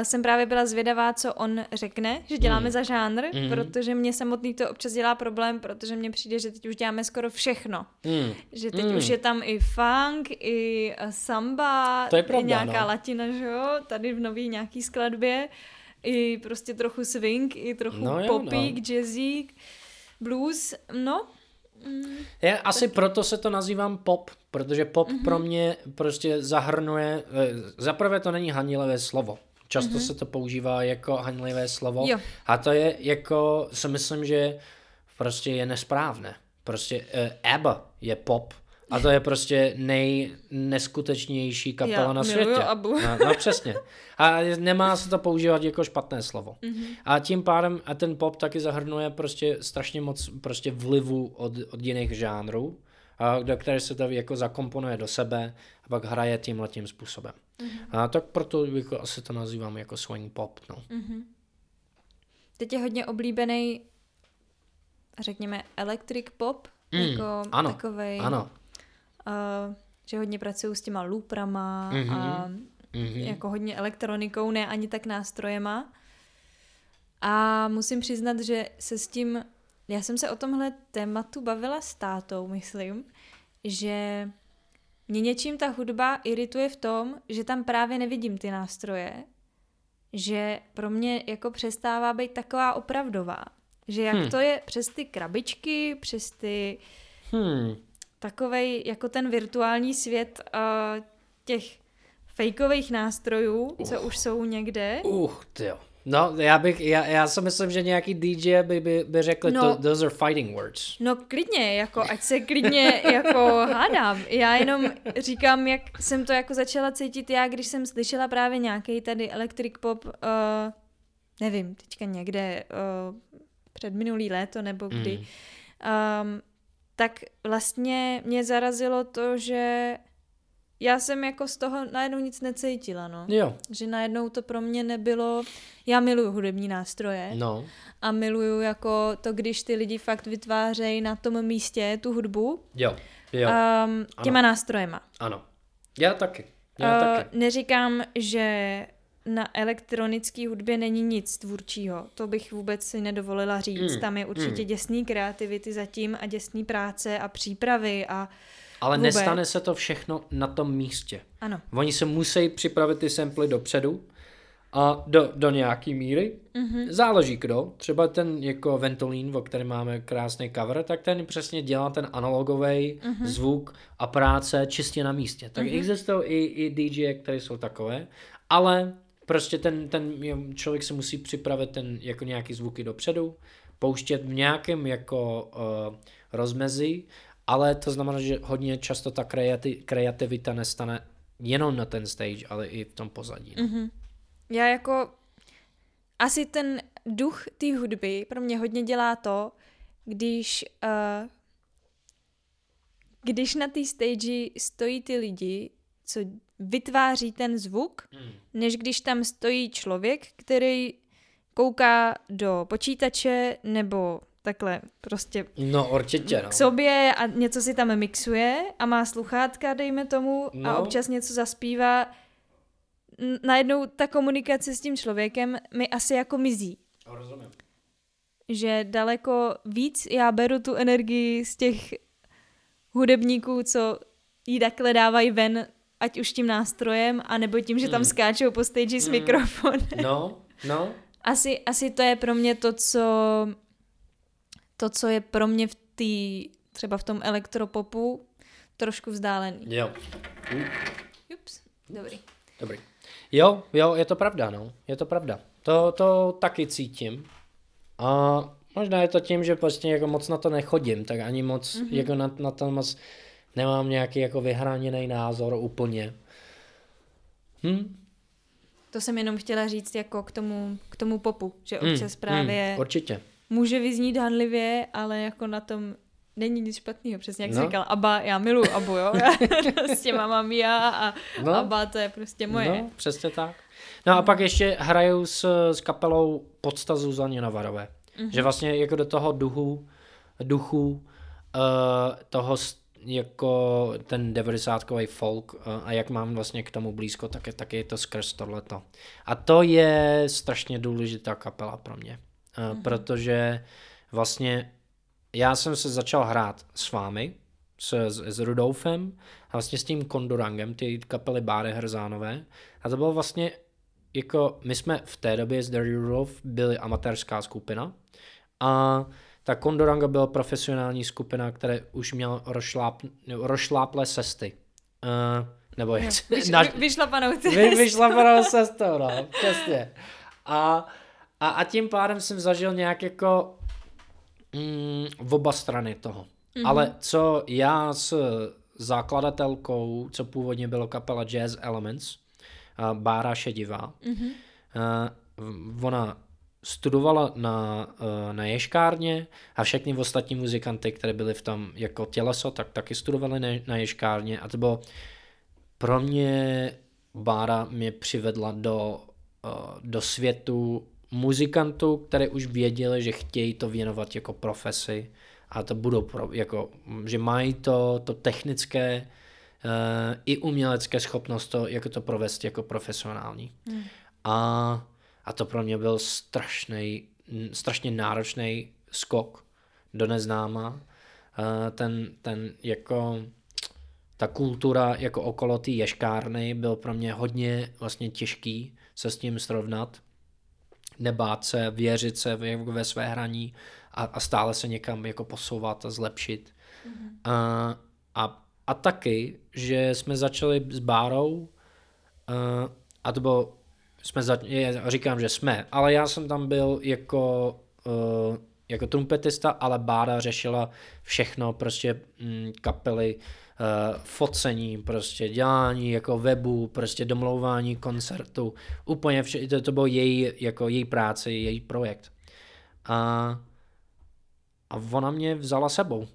jsem právě byla zvědavá, co on řekne, že děláme mm. za žánr, mm. protože mě samotný to občas dělá problém, protože mně přijde, že teď už děláme skoro všechno. Mm. Že teď mm. už je tam i funk, i uh, samba, to je pravda, i nějaká no. latina, že jo, tady v nový nějaký skladbě, i prostě trochu swing, i trochu no, popík, no. jazzík, blues, no, Mm, je, asi tak... proto se to nazývám pop, protože pop mm-hmm. pro mě prostě zahrnuje, eh, zaprvé to není hanilevé slovo, Často mm-hmm. se to používá jako hanlivé slovo. Jo. A to je jako, si myslím, že prostě je nesprávné. Prostě uh, ABBA je pop. A to je prostě nejneskutečnější kapela Já na světě. Abu. No, no přesně. A nemá se to používat jako špatné slovo. Mm-hmm. A tím pádem a ten pop taky zahrnuje prostě strašně moc prostě vlivu od, od jiných žánrů, do které se to jako zakomponuje do sebe a pak hraje tímhle tím způsobem. Mm-hmm. A tak proto jako asi to nazývám jako swing pop. No. Mm-hmm. Teď je hodně oblíbený, řekněme, electric pop, mm, jako ano, takovej, ano. Uh, že hodně pracují s těma looprama mm-hmm. a mm-hmm. jako hodně elektronikou, ne ani tak nástrojema. A musím přiznat, že se s tím, já jsem se o tomhle tématu bavila s tátou, myslím, že mě něčím ta hudba irituje v tom, že tam právě nevidím ty nástroje, že pro mě jako přestává být taková opravdová. Že jak hmm. to je přes ty krabičky, přes ty hmm. takovej jako ten virtuální svět uh, těch fejkových nástrojů, uh. co už jsou někde. Uh, jo. No, já bych, já, já si myslím, že nějaký DJ by, by, by řekl, no, to, those are fighting words. No klidně, jako ať se klidně jako hádám. Já jenom říkám, jak jsem to jako začala cítit já, když jsem slyšela právě nějaký tady electric pop, uh, nevím, teďka někde uh, před minulý léto nebo kdy, mm. um, tak vlastně mě zarazilo to, že já jsem jako z toho najednou nic necítila, no. Jo. Že najednou to pro mě nebylo, já miluju hudební nástroje no. a miluju jako to, když ty lidi fakt vytvářejí na tom místě tu hudbu. Jo, jo. Um, těma ano. nástrojema. Ano, já taky. Já uh, taky. Neříkám, že na elektronické hudbě není nic tvůrčího. To bych vůbec si nedovolila říct. Mm, Tam je určitě mm. děsný kreativity zatím a děsný práce a přípravy a ale Vůbec. nestane se to všechno na tom místě. Ano. Oni se musí připravit ty samply dopředu a do, do nějaký míry. Mm-hmm. Záleží kdo. Třeba ten jako Ventolin, o kterém máme krásný cover, tak ten přesně dělá ten analogový mm-hmm. zvuk a práce čistě na místě. Tak mm-hmm. existují i, i DJ, které jsou takové, ale prostě ten, ten člověk se musí připravit ten jako nějaký zvuky dopředu, pouštět v nějakém jako uh, rozmezí ale to znamená, že hodně často ta kreati- kreativita nestane jenom na ten stage, ale i v tom pozadí. No. Mm-hmm. Já jako asi ten duch té hudby pro mě hodně dělá to, když uh, když na té stage stojí ty lidi, co vytváří ten zvuk, mm. než když tam stojí člověk, který kouká do počítače nebo takhle prostě no, určitě, no. k sobě a něco si tam mixuje a má sluchátka, dejme tomu, no. a občas něco zaspívá, najednou ta komunikace s tím člověkem mi asi jako mizí. Rozumím. Že daleko víc já beru tu energii z těch hudebníků, co jí takhle dávají ven, ať už tím nástrojem, anebo tím, že tam hmm. skáčou po stage s hmm. mikrofonem. No, no. Asi, asi to je pro mě to, co to, co je pro mě v té, třeba v tom elektropopu, trošku vzdálený. Jo. Ups, dobrý. Dobrý. Jo, jo, je to pravda, no. Je to pravda. To, to taky cítím. A možná je to tím, že prostě jako moc na to nechodím, tak ani moc mm-hmm. jako na, na to moc nemám nějaký jako vyhraněný názor úplně. Hm? To jsem jenom chtěla říct jako k tomu, k tomu popu, že hm, občas mm, právě mm, určitě. Může vyznít hanlivě, ale jako na tom není nic špatného, přesně jak no. jsi říkal, Aba, já miluji Abu, jo, prostě mám já a no. Aba to je prostě moje. No, přesně tak. No a pak ještě hraju s, s kapelou Podsta Zuzaně Navarové, mm-hmm. že vlastně jako do toho duchu, duchu uh, toho jako ten 90 folk uh, a jak mám vlastně k tomu blízko, tak je, tak je to skrz tohleto. A to je strašně důležitá kapela pro mě, mm-hmm. protože vlastně já jsem se začal hrát s vámi, s, s, s Rudolfem a vlastně s tím Kondorangem, ty kapely Báry Hrzánové. A to bylo vlastně jako, my jsme v té době s Dirty Rudolf byli amatérská skupina a ta Kondoranga byla profesionální skupina, která už měla rošláp, rošláplé cesty. Uh, nebo jak Vyš, na, vyšlapanou cestu. Vy, vyšlapanou cestou, no, přesně. A, a, a tím pádem jsem zažil nějak jako mm, v oba strany toho. Mm-hmm. Ale co já s zakladatelkou, co původně bylo kapela Jazz Elements, uh, Bára Šedivá, mm-hmm. uh, ona studovala na, uh, na ješkárně a všechny ostatní muzikanty, které byly v tom jako těleso, tak taky studovali na, na ješkárně a to bylo pro mě Bára mě přivedla do, uh, do světu muzikantů, které už věděli, že chtějí to věnovat jako profesi a to budou, pro, jako, že mají to, to technické uh, i umělecké schopnost to, jako to provést jako profesionální. Hmm. A, a to pro mě byl strašný, strašně náročný skok do neznáma. Uh, ten, ten jako ta kultura jako okolo té ješkárny byl pro mě hodně vlastně těžký se s tím srovnat nebát se, věřit se ve, ve své hraní a, a stále se někam jako posouvat a zlepšit. Mm-hmm. A, a, a taky, že jsme začali s Bárou a, a to bylo, jsme za, říkám, že jsme, ale já jsem tam byl jako uh, jako trumpetista, ale Bára řešila všechno, prostě mm, kapely, uh, focení, prostě dělání jako webu, prostě domlouvání koncertu, úplně vše, to, to bylo její, jako její práce, její projekt. A, a ona mě vzala sebou uh,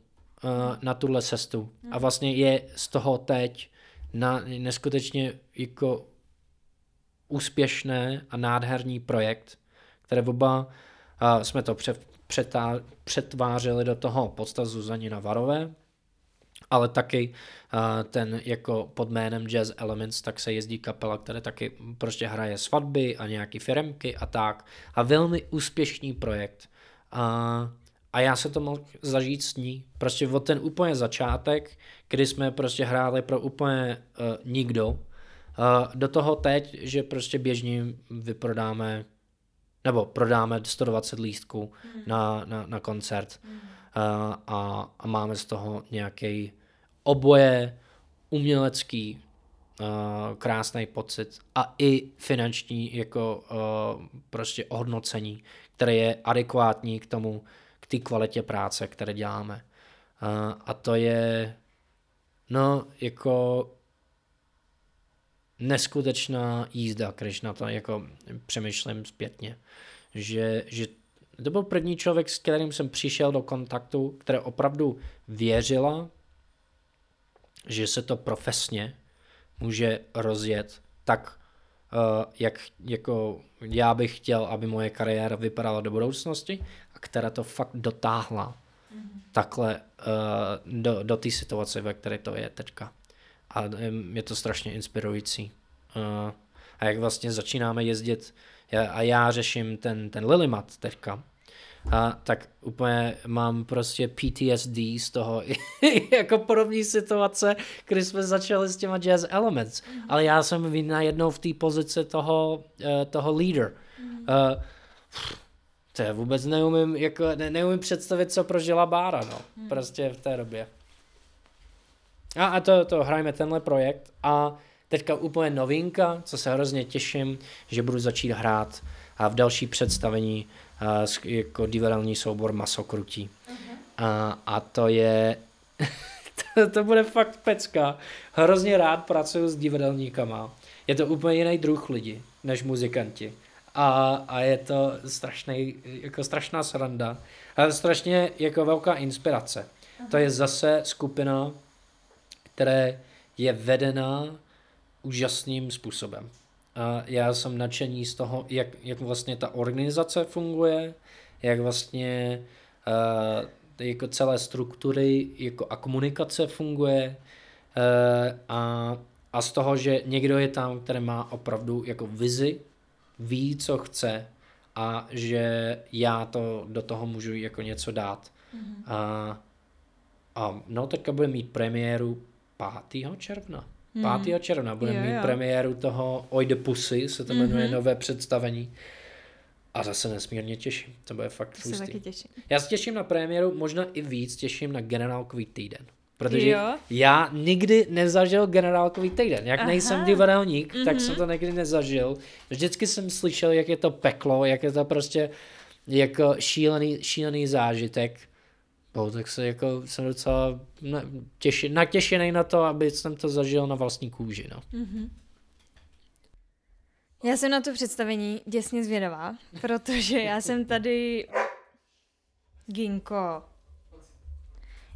na tuhle cestu. A vlastně je z toho teď na neskutečně jako úspěšné a nádherný projekt, které oba uh, jsme to před, přetá, přetvářeli do toho podstav Zuzanina Varové, ale taky uh, ten jako pod jménem Jazz Elements, tak se jezdí kapela, která taky prostě hraje svatby a nějaký firmky a tak. A velmi úspěšný projekt. Uh, a já se to mohl zažít s ní. Prostě od ten úplně začátek, kdy jsme prostě hráli pro úplně uh, nikdo, uh, do toho teď, že prostě běžně vyprodáme nebo prodáme 120 lístků mm. na, na, na koncert mm. Uh, a, a máme z toho nějaký oboje umělecký uh, krásný pocit a i finanční jako uh, prostě ohodnocení, které je adekvátní k tomu, k té kvalitě práce, které děláme. A to je no jako neskutečná jízda, když na to jako přemýšlím zpětně. Že, že to byl první člověk, s kterým jsem přišel do kontaktu, která opravdu věřila, že se to profesně může rozjet tak jak jako já bych chtěl, aby moje kariéra vypadala do budoucnosti a která to fakt dotáhla mm-hmm. takhle uh, do, do té situace, ve které to je teďka. A je to strašně inspirující. Uh, a jak vlastně začínáme jezdit a já řeším ten, ten Lilimat teďka, a tak úplně mám prostě PTSD z toho, jako podobné situace, kdy jsme začali s těma jazz elements, mm-hmm. ale já jsem najednou v té pozici toho, uh, toho leader. Mm-hmm. Uh, to je vůbec neumím, jako, ne, neumím představit, co prožila Bára, no, mm-hmm. prostě v té době. A, a to, to hrajeme tenhle projekt a teďka úplně novinka, co se hrozně těším, že budu začít hrát a v další představení jako divadelní soubor Masokrutí. Uh-huh. A, a to je, to, to bude fakt pecka. Hrozně rád pracuju s divadelníkama. Je to úplně jiný druh lidi, než muzikanti. A, a je to strašný, jako strašná sranda. A strašně jako velká inspirace. Uh-huh. To je zase skupina, která je vedená úžasným způsobem. A já jsem nadšený z toho, jak, jak vlastně ta organizace funguje, jak vlastně uh, jako celé struktury jako a komunikace funguje uh, a, a z toho, že někdo je tam, který má opravdu jako vizi, ví, co chce a že já to do toho můžu jako něco dát. Mm-hmm. A, a no, teďka bude mít premiéru 5. června. 5. Hmm. června budeme jo, mít jo. premiéru toho Oidipusy, se to jmenuje mm-hmm. nové představení. A zase nesmírně těším. To bude fakt to se taky těším. Já se těším na premiéru, možná i víc těším na generálkový týden. Protože jo. já nikdy nezažil generálkový týden. Jak Aha. nejsem divadelník, mm-hmm. tak jsem to nikdy nezažil. Vždycky jsem slyšel, jak je to peklo, jak je to prostě jako šílený, šílený zážitek. No, tak se jako jsem docela těši, natěšený na to, aby jsem to zažil na vlastní kůži. No. Mm-hmm. Já jsem na to představení děsně zvědavá, protože já jsem tady... Ginko.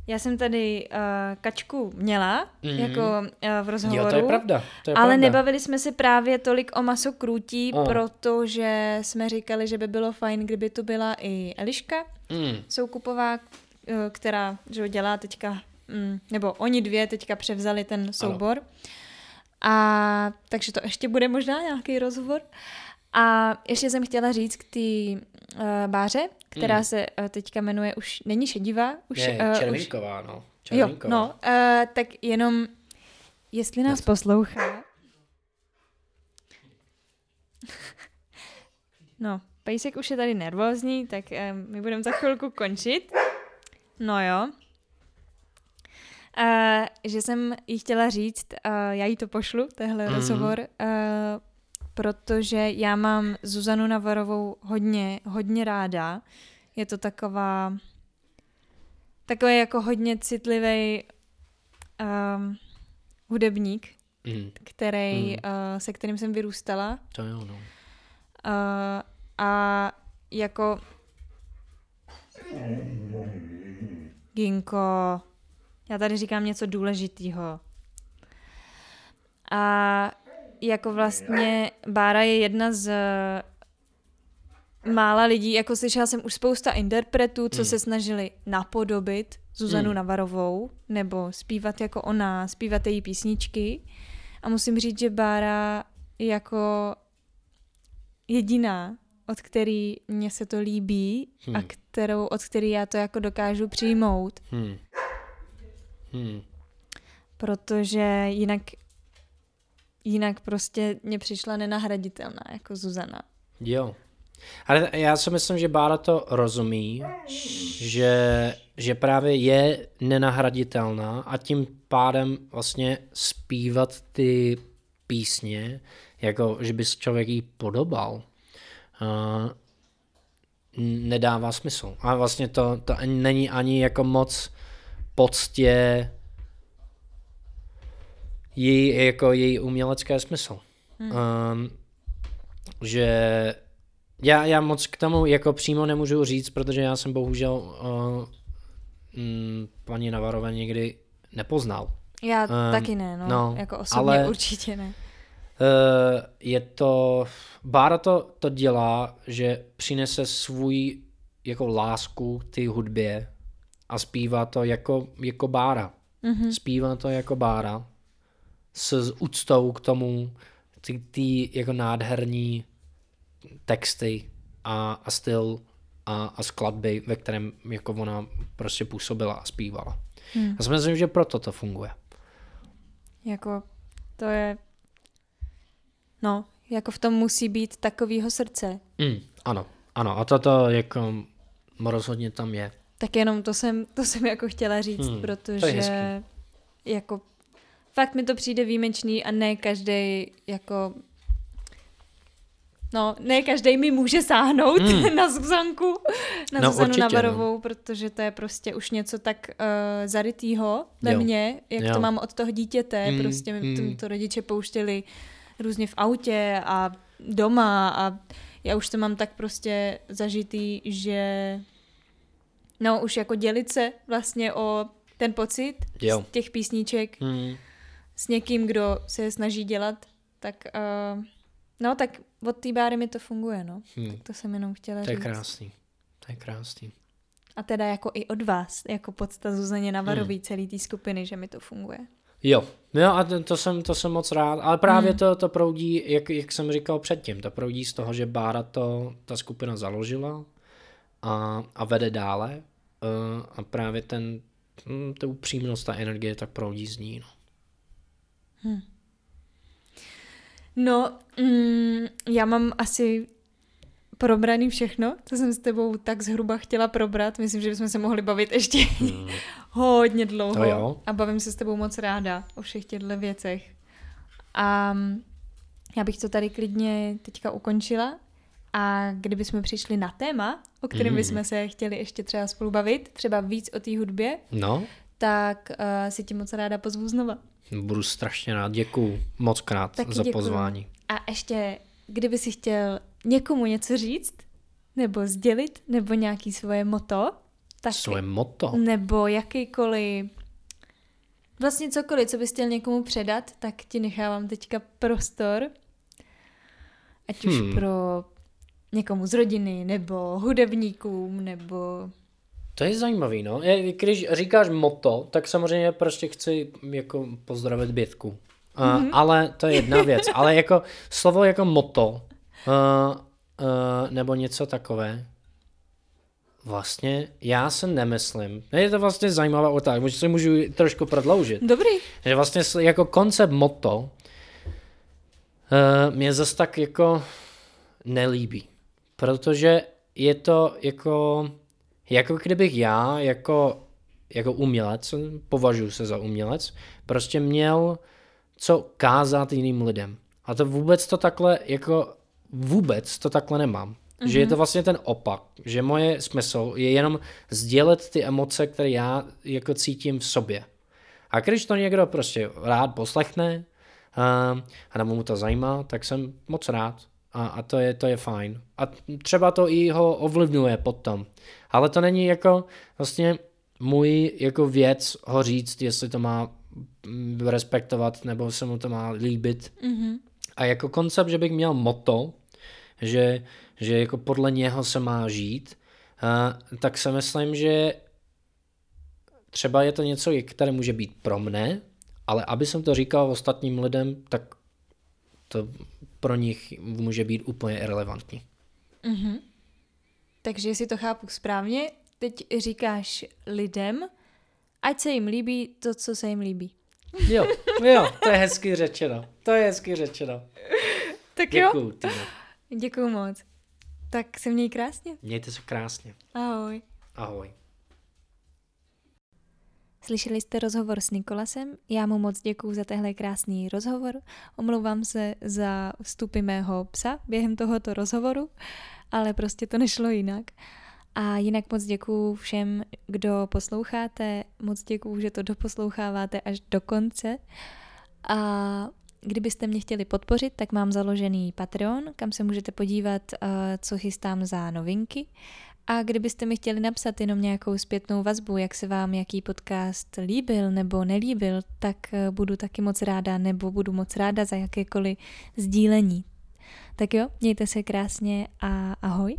Já jsem tady uh, kačku měla, mm-hmm. jako uh, v rozhovoru. Jo, to je pravda. To je ale pravda. nebavili jsme se právě tolik o masokrutí, oh. protože jsme říkali, že by bylo fajn, kdyby tu byla i Eliška mm. Soukupová, která že dělá teďka, mm, nebo oni dvě teďka převzali ten soubor. Ano. A takže to ještě bude možná nějaký rozhovor. A ještě jsem chtěla říct k té uh, báře, která mm. se uh, teďka jmenuje už, není šedivá, už... Je, uh, červinková, už, no. Červinková. Jo, no, uh, tak jenom, jestli nás Jasne. poslouchá... no, Pejsek už je tady nervózní, tak uh, my budeme za chvilku končit. No jo. Uh, že jsem jí chtěla říct, uh, já jí to pošlu, tehle mm-hmm. rozhovor, uh, protože já mám Zuzanu Navarovou hodně, hodně ráda. Je to taková, takový jako hodně citlivý um, hudebník, mm. který, mm. Uh, se kterým jsem vyrůstala. To jo, no. Uh, a jako Ginko, já tady říkám něco důležitého. A jako vlastně Bára je jedna z mála lidí, jako slyšela jsem už spousta interpretů, co mm. se snažili napodobit Zuzanu mm. Navarovou, nebo zpívat jako ona, zpívat její písničky. A musím říct, že Bára jako jediná od který mě se to líbí hmm. a kterou, od který já to jako dokážu přijmout. Hmm. Hmm. Protože jinak jinak prostě mě přišla nenahraditelná jako Zuzana. Jo. Ale já si myslím, že Bára to rozumí, že, že právě je nenahraditelná a tím pádem vlastně zpívat ty písně, jako že bys člověk jí podobal, nedává smysl. A vlastně to, to není ani jako moc poctě její, jako její umělecké smysl. Hmm. Um, že já, já moc k tomu jako přímo nemůžu říct, protože já jsem bohužel uh, mm, paní Navarové někdy nepoznal. Já uh, taky ne, no, no jako osobně ale, určitě ne je to, Bára to, to dělá, že přinese svůj jako lásku k té hudbě a zpívá to jako, jako Bára. Mm-hmm. Zpívá to jako Bára s úctou k tomu, ty, ty jako nádherní texty a, a styl a, a skladby, ve kterém jako ona prostě působila a zpívala. Hmm. Já si myslím, že proto to funguje. Jako to je, no, jako v tom musí být takovýho srdce. Mm, ano, ano, a toto jako rozhodně tam je. Tak jenom to jsem, to jsem jako chtěla říct, hmm, protože jako fakt mi to přijde výjimečný a ne každý jako No, ne každý mi může sáhnout hmm. na Zuzanku, na no, Zuzanu určitě, Navarovou, no. protože to je prostě už něco tak uh, zarytýho ve mně, jak jo. to mám od toho dítěte, hmm. prostě mi hmm. to rodiče pouštěli různě v autě a doma a já už to mám tak prostě zažitý, že no už jako dělit se vlastně o ten pocit jo. z těch písniček hmm. s někým, kdo se je snaží dělat, tak uh, no tak od té báry mi to funguje, no. Hmm. Tak to jsem jenom chtěla říct. To je krásný. To je krásný. A teda jako i od vás, jako podsta Zuzaně Navarový hmm. celý té skupiny, že mi to funguje. Jo, jo a to, to, jsem, to jsem moc rád, ale právě hmm. to, to proudí, jak, jak jsem říkal předtím, to proudí z toho, že Bára to, ta skupina založila a, a vede dále uh, a právě ten, hm, ta upřímnost, ta energie tak proudí z ní, no. Hmm. No, mm, já mám asi probraný všechno, co jsem s tebou tak zhruba chtěla probrat. Myslím, že bychom se mohli bavit ještě hmm. hodně dlouho. To jo. A bavím se s tebou moc ráda o všech těchto věcech. A já bych to tady klidně teďka ukončila. A kdybychom přišli na téma, o kterém hmm. bychom se chtěli ještě třeba spolu bavit, třeba víc o té hudbě, no. tak uh, si ti moc ráda pozvu znova. Budu strašně rád, děkuju moc krát Taky za děkuju. pozvání. A ještě, kdyby si chtěl někomu něco říct, nebo sdělit, nebo nějaký svoje moto, tak... Svoje moto? Nebo jakýkoliv vlastně cokoliv, co bys chtěl někomu předat, tak ti nechávám teďka prostor. Ať už hmm. pro někomu z rodiny, nebo hudebníkům, nebo to je zajímavý, no. Když říkáš moto, tak samozřejmě prostě chci jako pozdravit Bětku. Uh, mm-hmm. Ale to je jedna věc. ale jako slovo jako moto uh, uh, nebo něco takové, vlastně já se nemyslím. Je to vlastně zajímavá otázka, možná si můžu trošku prodloužit. Dobrý. Že vlastně jako koncept moto uh, mě zase tak jako nelíbí. Protože je to jako jako kdybych já jako, jako umělec, považuji se za umělec, prostě měl co kázat jiným lidem. A to vůbec to takhle, jako vůbec to takhle nemám. Mm-hmm. Že je to mhm. vlastně ten opak, že moje smysl je jenom sdělit ty emoce, které já jako cítím v sobě. A když to někdo prostě rád poslechne uh, a nebo mu to zajímá, tak jsem moc rád. A, a to, je, to je fajn. A třeba to i ho ovlivňuje potom. Ale to není jako vlastně můj jako věc ho říct, jestli to má mm, respektovat nebo se mu to má líbit. Mm-hmm. A jako koncept, že bych měl moto, že, že jako podle něho se má žít, uh, tak si myslím, že třeba je to něco, které může být pro mne, ale aby jsem to říkal ostatním lidem, tak to pro nich může být úplně irrelevantní. Mm-hmm. Takže jestli to chápu správně, teď říkáš lidem, ať se jim líbí to, co se jim líbí. Jo, jo, to je hezky řečeno. To je hezky řečeno. Tak Děkuju, jo. Děkuju moc. Tak se měj krásně. Mějte se krásně. Ahoj. Ahoj. Slyšeli jste rozhovor s Nikolasem, já mu moc děkuji za tehle krásný rozhovor, omlouvám se za vstupy mého psa během tohoto rozhovoru, ale prostě to nešlo jinak. A jinak moc děkuji všem, kdo posloucháte, moc děkuji, že to doposloucháváte až do konce. A kdybyste mě chtěli podpořit, tak mám založený Patreon, kam se můžete podívat, eh, co chystám za novinky A kdybyste mi chtěli napsat jenom nějakou zpětnou vazbu, jak se vám jaký podcast líbil nebo nelíbil, tak eh, budu taky moc ráda nebo budu moc ráda za jakékoliv sdílení. Tak jo, mějte se krásně a ahoj.